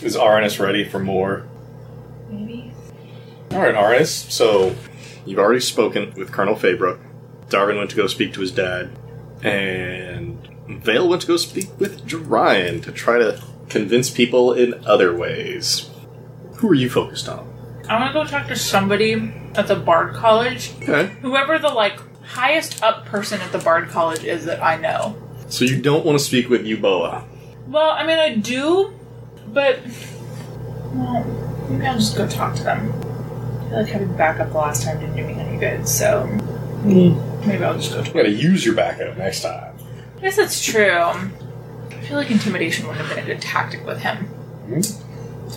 Is Arnis ready for more? Maybe. All right, Arnis. So you've already spoken with Colonel Faybrook. Darvin went to go speak to his dad, and Vale went to go speak with Jorian to try to convince people in other ways. Who are you focused on? I want to go talk to somebody at the Bard College. Okay. Whoever the like highest up person at the Bard College is that I know. So you don't want to speak with Euboa. Well, I mean, I do, but well, maybe I'll just go talk to them. I feel like having backup the last time didn't do me any good, so maybe I'll just go. You gotta use your backup next time. I guess that's true. I feel like intimidation wouldn't have been a good tactic with him. Hmm.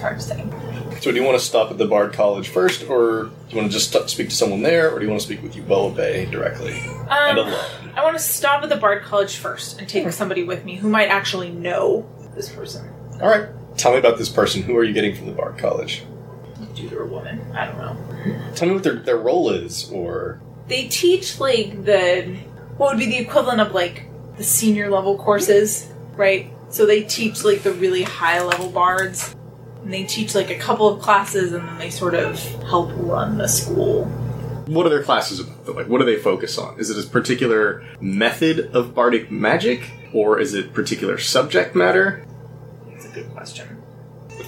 It's hard to say. So do you want to stop at the Bard College first, or do you want to just st- speak to someone there, or do you want to speak with Euboa Bay directly and Um, alone? I want to stop at the Bard College first and take somebody with me who might actually know this person. All right. Tell me about this person. Who are you getting from the Bard College? Dude or a woman, I don't know. Tell me what their, their role is, or They teach like the what would be the equivalent of like the senior level courses, right? So they teach like the really high level bards. And they teach like a couple of classes and then they sort of help run the school. what are their classes about? Like, what do they focus on? Is it a particular method of bardic magic, or is it particular subject matter? That's a good question.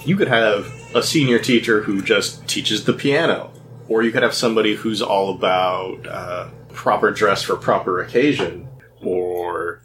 You could have a senior teacher who just teaches the piano, or you could have somebody who's all about uh, proper dress for proper occasion, or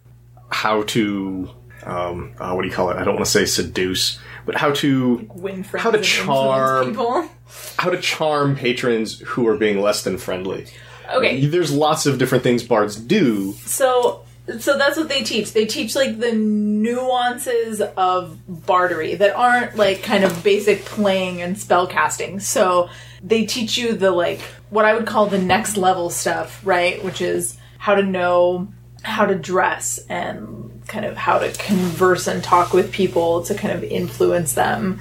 how to um, uh, what do you call it? I don't want to say seduce, but how to Win friends How to charm- people. how to charm patrons who are being less than friendly. Okay, There's lots of different things bards do. So so that's what they teach. They teach like the nuances of bartery that aren't like kind of basic playing and spell casting. So they teach you the like what I would call the next level stuff, right? Which is how to know how to dress and kind of how to converse and talk with people to kind of influence them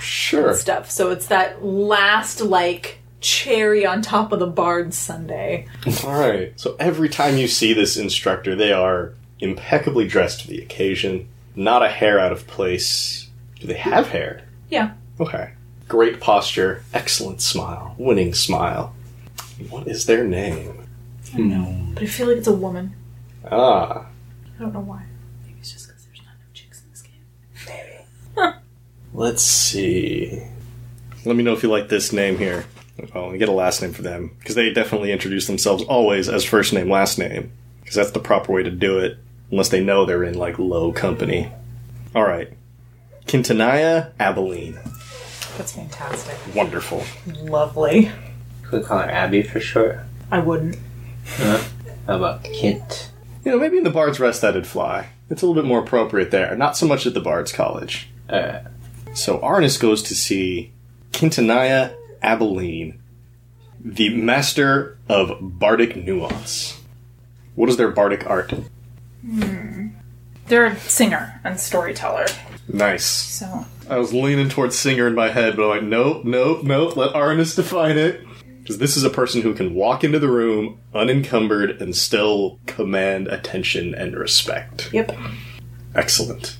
Sure. stuff. So it's that last like cherry on top of the bard sundae. All right. So every time you see this instructor, they are impeccably dressed for the occasion. Not a hair out of place. Do they have hair? Yeah. Okay. Great posture, excellent smile, winning smile. What is their name? No. But I feel like it's a woman. Ah, I don't know why. Maybe it's just because there's not enough chicks in this game. Let's see. Let me know if you like this name here. Well, we get a last name for them because they definitely introduce themselves always as first name, last name because that's the proper way to do it. Unless they know they're in like low company. All right, Quintanilla Abilene. That's fantastic. Wonderful. Lovely. Could we call her Abby for short? I wouldn't. How about Kit? You know, maybe in the Bard's Rest that'd fly. It's a little bit more appropriate there. Not so much at the Bard's College. Alright. So Arnis goes to see Quintanilla Abilene, the master of bardic nuance. What is their bardic art? They're a singer and storyteller. Nice. So I was leaning towards singer in my head, but I'm like, nope, nope, nope, let Arnis define it. Because this is a person who can walk into the room unencumbered and still command attention and respect. Yep. Excellent.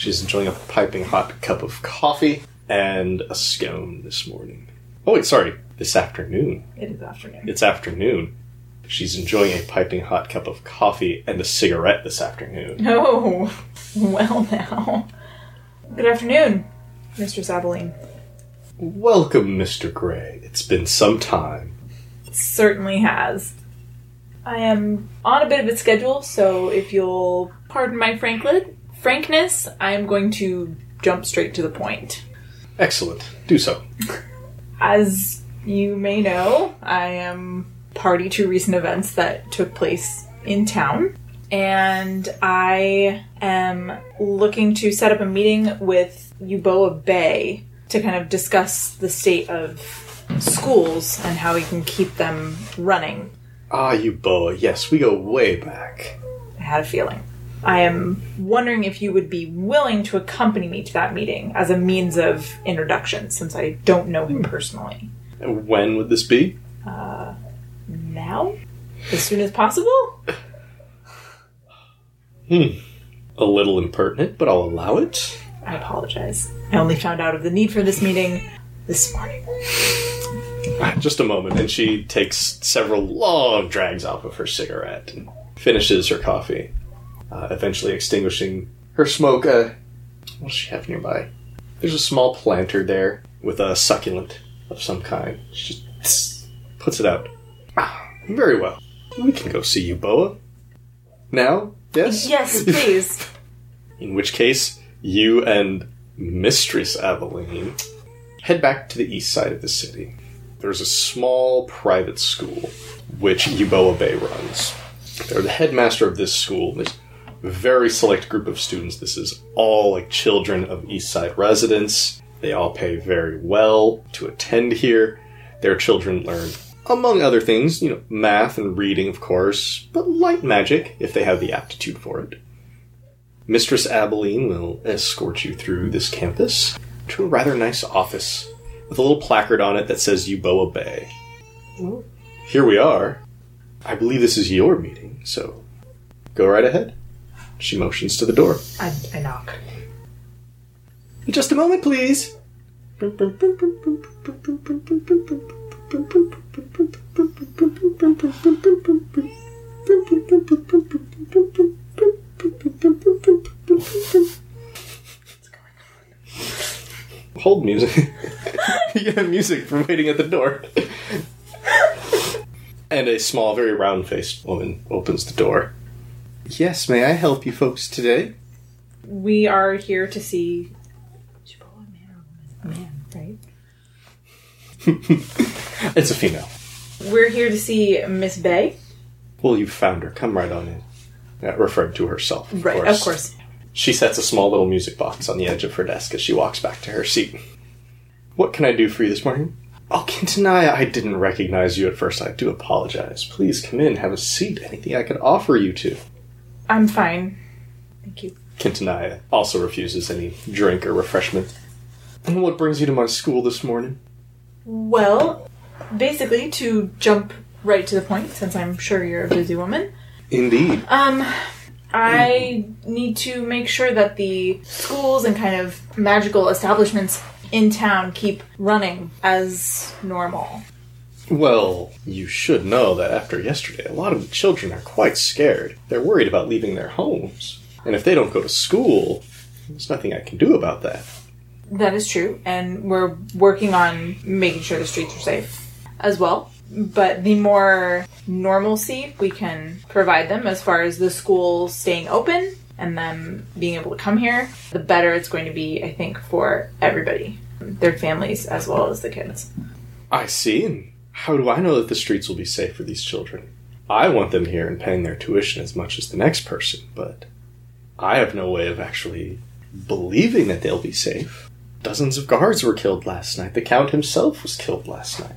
She's enjoying a piping hot cup of coffee and a scone this morning. Oh, wait, sorry, this afternoon. It is afternoon. It's afternoon. She's enjoying a piping hot cup of coffee and a cigarette this afternoon. Oh, well now. Good afternoon, Mistress Abilene. Welcome, Mr. Gray. It's been some time. Certainly has. I am on a bit of a schedule, so if you'll pardon my frankly, frankness, I am going to jump straight to the point. Excellent. Do so. As you may know, I am party to recent events that took place in town. And I am looking to set up a meeting with Euboa Bay to kind of discuss the state of schools and how we can keep them running. Ah, Euboa. Yes, we go way back. I had a feeling. I am wondering if you would be willing to accompany me to that meeting as a means of introduction, since I don't know him personally. When would this be? Now? As soon as possible? Hmm. A little impertinent, but I'll allow it. I apologize. I only found out of the need for this meeting this morning. Just a moment, and she takes several long drags off of her cigarette and finishes her coffee, uh, eventually extinguishing her smoke. Uh, what does she have nearby? There's a small planter there with a succulent of some kind. She just puts it out. Ah, very well. We can go see Euboa. Now? Yes? Yes, please. In which case, you and Mistress Abilene head back to the east side of the city. There's a small private school which Euboa Bay runs. They're the headmaster of this school. There's very select group of students. This is all like children of East Side residents. They all pay very well to attend here. Their children learn, among other things, you know, math and reading, of course, but light magic if they have the aptitude for it. Mistress Abilene will escort you through this campus to a rather nice office with a little placard on it that says Euboa Bay. Here we are. I believe this is your meeting, so go right ahead. She motions to the door. I, I knock. Just a moment, please. Hold music. you have music for waiting at the door. and a small, very round faced woman opens the door. Yes, may I help you folks today? We are here to see. Man, right? It's a female. We're here to see Miss Bay. Well, you found her. Come right on in. Uh, referring to herself. Of Right, course. of course. She sets a small little music box on the edge of her desk as she walks back to her seat. What can I do for you this morning? Oh, Quintanilla, I didn't recognize you at first. I do apologize. Please come in, have a seat. Anything I could offer you to? I'm fine. Thank you. Quintanilla also refuses any drink or refreshment. And what brings you to my school this morning? Well, basically, to jump right to the point, since I'm sure you're a busy woman, Indeed. um, I need to make sure that the schools and kind of magical establishments in town keep running as normal. Well, you should know that after yesterday, a lot of the children are quite scared. They're worried about leaving their homes. And if they don't go to school, there's nothing I can do about that. That is true, and we're working on making sure the streets are safe as well. But the more normalcy we can provide them as far as the schools staying open and them being able to come here, the better it's going to be, I think, for everybody, their families as well as the kids. I see, and how do I know that the streets will be safe for these children? I want them here and paying their tuition as much as the next person, but I have no way of actually believing that they'll be safe. Dozens of guards were killed last night. The Count himself was killed last night.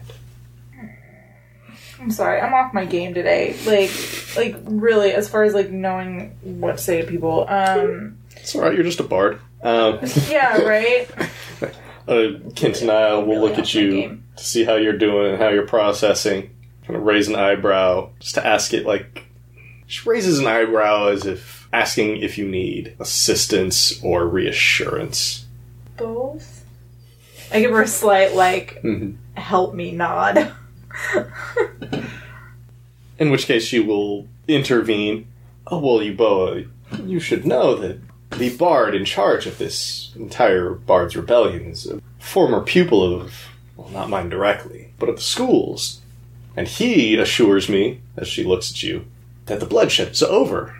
I'm sorry, I'm off my game today. Like, like really, as far as like knowing what to say to people. Um, It's alright, you're just a bard. Um, yeah, right. uh, Quintanilla will look at you. To see how you're doing and how you're processing. Kind of raise an eyebrow, just to ask it like. She raises an eyebrow as if asking if you need assistance or reassurance. Both. I give her a slight like Mhm. help me nod. In which case she will intervene. Oh, well, Euboa, you should know that the bard in charge of this entire Bard's Rebellion is a former pupil of, well, not mine directly, but of the schools. And he assures me, as she looks at you, that the bloodshed is over.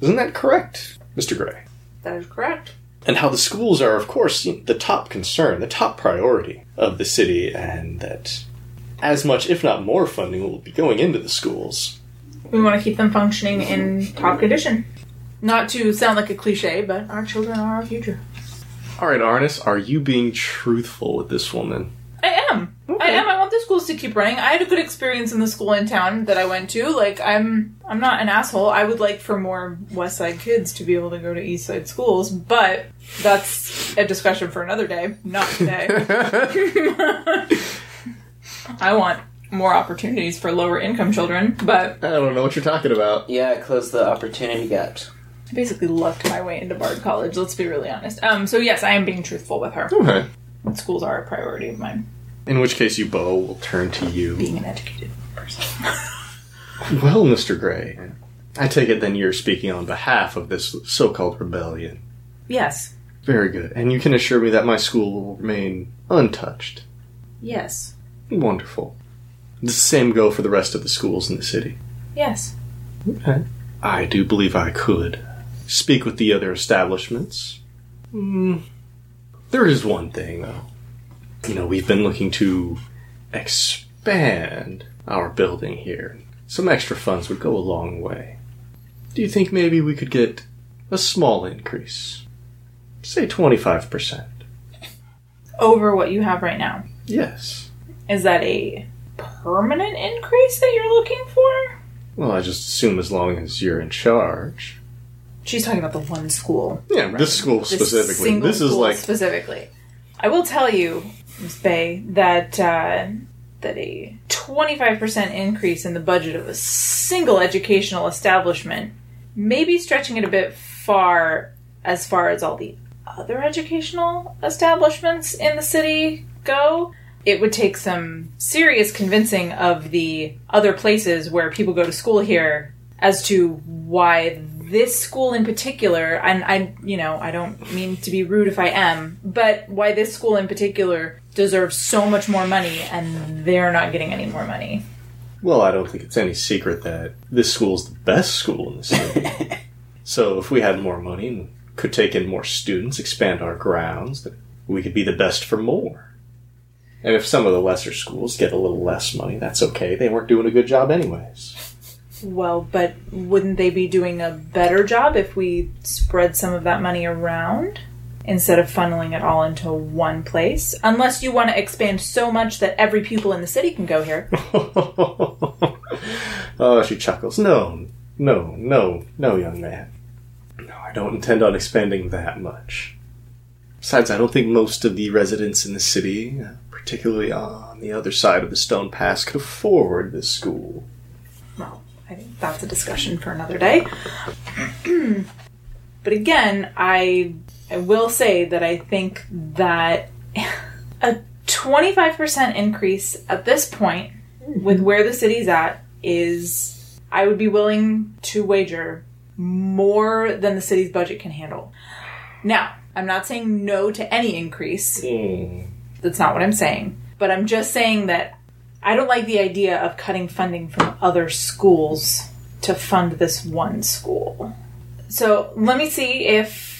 Isn't that correct, Mr. Gray? That is correct. and how the schools are, of course, the top concern, the top priority of the city, and that as much, if not more, funding will be going into the schools. We want to keep them functioning in top condition. Not to sound like a cliche, but our children are our future. All right, Arnis, are you being truthful with this woman? I am. I am. I want the schools to keep running. I had a good experience in the school in town that I went to. Like I'm I'm not an asshole. I would like for more West Side kids to be able to go to East Side schools, but that's a discussion for another day, not today. I want more opportunities for lower income children, but I don't know what you're talking about. Yeah, close the opportunity gaps. I basically lucked my way into Bard College, let's be really honest. Um so yes, I am being truthful with her. Okay. Schools are a priority of mine, In which case, Eubo will turn to you. being an educated person. Well, Mr. Gray, I take it then you're speaking on behalf of this so-called rebellion. yes. Very good. And you can assure me that my school will remain untouched. Yes. Wonderful. Does the same go for the rest of the schools in the city? Yes. Okay. I do believe I could speak with the other establishments. Hmm. There is one thing, though. You know, we've been looking to expand our building here. Some extra funds would go a long way. Do you think maybe we could get a small increase? Say 25%. over what you have right now. Yes. Is that a permanent increase that you're looking for? Well, I just assume as long as you're in charge. She's talking about the one school. Yeah, this school This specifically. This is school like specifically. I will tell you, Bay, that uh, that a 25% increase in the budget of a single educational establishment may be stretching it a bit far as far as all the other educational establishments in the city go. It would take some serious convincing of the other places where people go to school here as to why this school in particular, and I, you know, I don't mean to be rude if I am, but why this school in particular deserves so much more money and they're not getting any more money. Well, I don't think it's any secret that this school is the best school in the city. so if we had more money and could take in more students, expand our grounds, then we could be the best for more. And if some of the lesser schools get a little less money, that's okay. They weren't doing a good job anyways. Well, but wouldn't they be doing a better job if we spread some of that money around? Instead of funneling it all into one place. Unless you want to expand so much that every pupil in the city can go here. oh, she chuckles. No, no, no, no, young man. No, I don't intend on expanding that much. Besides, I don't think most of the residents in the city, uh, particularly on the other side of the Stone Pass, could afford this school. Well, I think that's a discussion for another day. but again, I I will say that I think that a 25% increase at this point with mm-hmm. where the city's at is I would be willing to wager more than the city's budget can handle. Now, I'm not saying no to any increase. Mm. That's not what I'm saying. But I'm just saying that I don't like the idea of cutting funding from other schools to fund this one school. So let me see if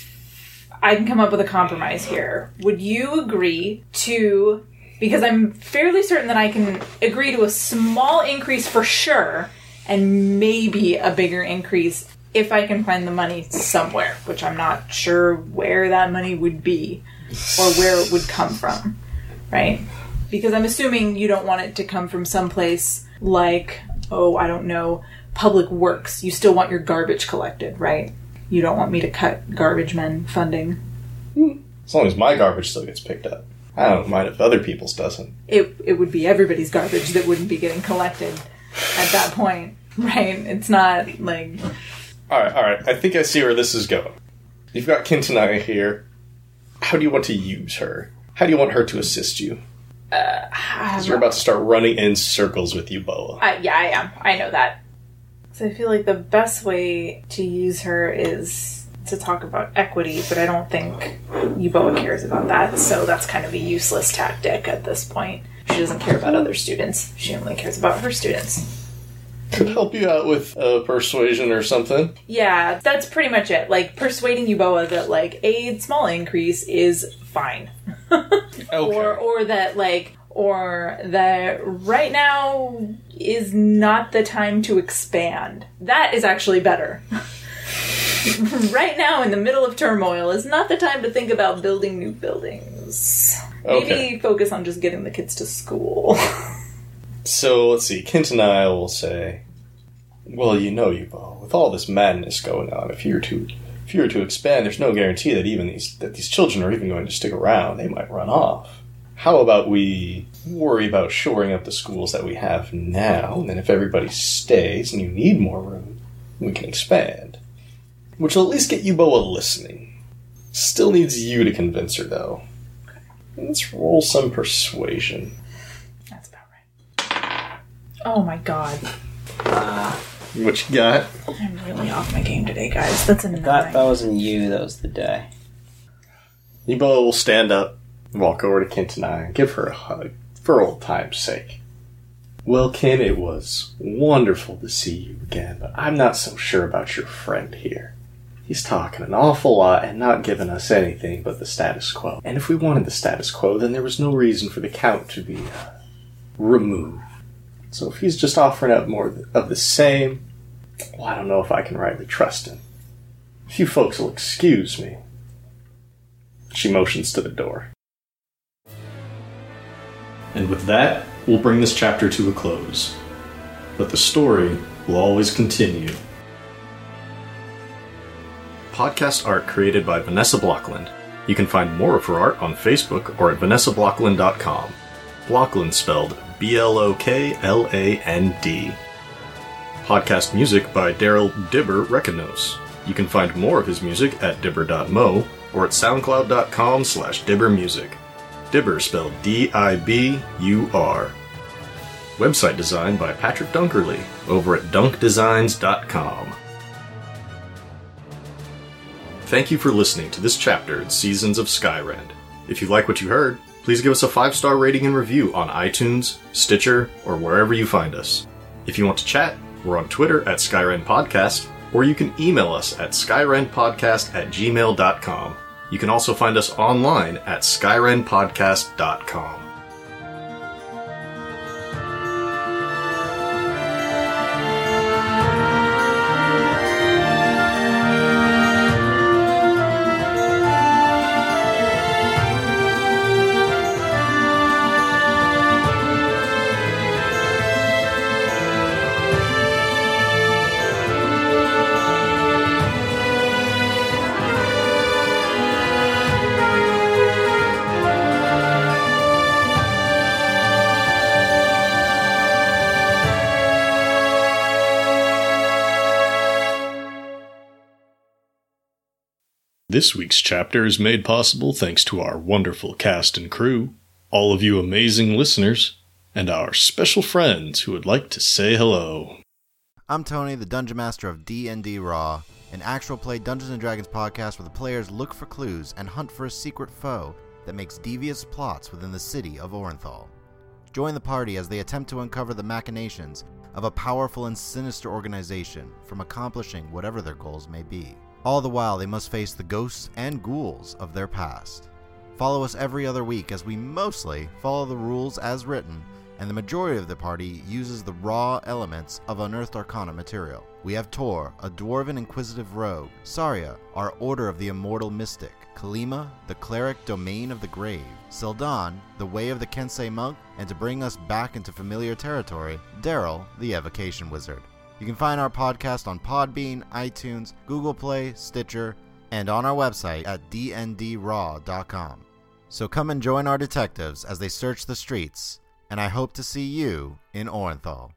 I can come up with a compromise here. Would you agree to, because I'm fairly certain that I can agree to a small increase for sure, and maybe a bigger increase if I can find the money somewhere, which I'm not sure where that money would be or where it would come from, right? Because I'm assuming you don't want it to come from someplace like, oh, I don't know, public works. You still want your garbage collected, right? You don't want me to cut garbage men funding. As long as my garbage still gets picked up. I don't mind if other people's doesn't. It, it would be everybody's garbage that wouldn't be getting collected at that point, right? It's not like Alright, alright. I think I see where this is going. You've got Kintanai here. How do you want to use her? How do you want her to assist you? Uh, because you're about to start running in circles with Euboa. I, yeah, I am. I know that. So I feel like the best way to use her is to talk about equity, but I don't think Euboa cares about that. So that's kind of a useless tactic at this point. She doesn't care about other students. She only cares about her students. Could help you out with uh, persuasion or something. Yeah, that's pretty much it. Like persuading Euboa that like a small increase is fine. Okay. or or that like or that right now is not the time to expand. That is actually better. right now in the middle of turmoil is not the time to think about building new buildings. Maybe Okay. focus on just getting the kids to school. So let's see. Kintanai will say, "Well, you know, Euboa, with all this madness going on, if you were to if you were to expand, there's no guarantee that even these that these children are even going to stick around. They might run off. How about we worry about shoring up the schools that we have now, and then if everybody stays and you need more room, we can expand. Which will at least get Euboa listening. Still needs you to convince her, though. Let's roll some persuasion." That's about right. Oh my god. Uh, what you got? I'm really off my game today, guys. That's a That nine. that wasn't you. That was the die. Euboa will stand up, walk over to Kintanai, and give her a hug, for old time's sake. Well, Kin, it was wonderful to see you again, but I'm not so sure about your friend here. He's talking an awful lot and not giving us anything but the status quo. And if we wanted the status quo, then there was no reason for the Count to be uh, removed. So if he's just offering up more of the same, well, I don't know if I can rightly trust him. If you folks will excuse me. She motions to the door. And with that, we'll bring this chapter to a close. But the story will always continue. Podcast art created by Vanessa Blokland. You can find more of her art on Facebook or at vanessablokland.com. Blokland spelled B L O K L A N D. Podcast music by Daryl Dibur Reconos. You can find more of his music at dibber.mo or at soundcloud.com slash diburmusic. Dibur spelled D-I-B-U-R. Website designed by Patrick Dunkerley over at dunkdesigns.com. Thank you for listening to this chapter in Seasons of Skyrend. If you like what you heard, please give us a five star rating and review on iTunes, Stitcher, or wherever you find us. If you want to chat, we're on Twitter at Skyrend Podcast, or you can email us at skyrendpodcast at gmail.com. You can also find us online at skyrendpodcast.com. This week's chapter is made possible thanks to our wonderful cast and crew, all of you amazing listeners, and our special friends who would like to say hello. I'm Tony, the Dungeon Master of D&D Raw, an actual play Dungeons and Dragons podcast where the players look for clues and hunt for a secret foe that makes devious plots within the city of Orenthal. Join the party as they attempt to uncover the machinations of a powerful and sinister organization from accomplishing whatever their goals may be. All the while, they must face the ghosts and ghouls of their past. Follow us every other week as we mostly follow the rules as written, and the majority of the party uses the raw elements of unearthed arcana material. We have Tor, a dwarven inquisitive rogue, Saria, our Order of the Immortal Mystic, Kalima, the cleric domain of the grave, Sildan, the way of the Kensei monk, and to bring us back into familiar territory, Daryl, the evocation wizard. You can find our podcast on Podbean, iTunes, Google Play, Stitcher, and on our website at dndraw.com. So come and join our detectives as they search the streets, and I hope to see you in Orenthal.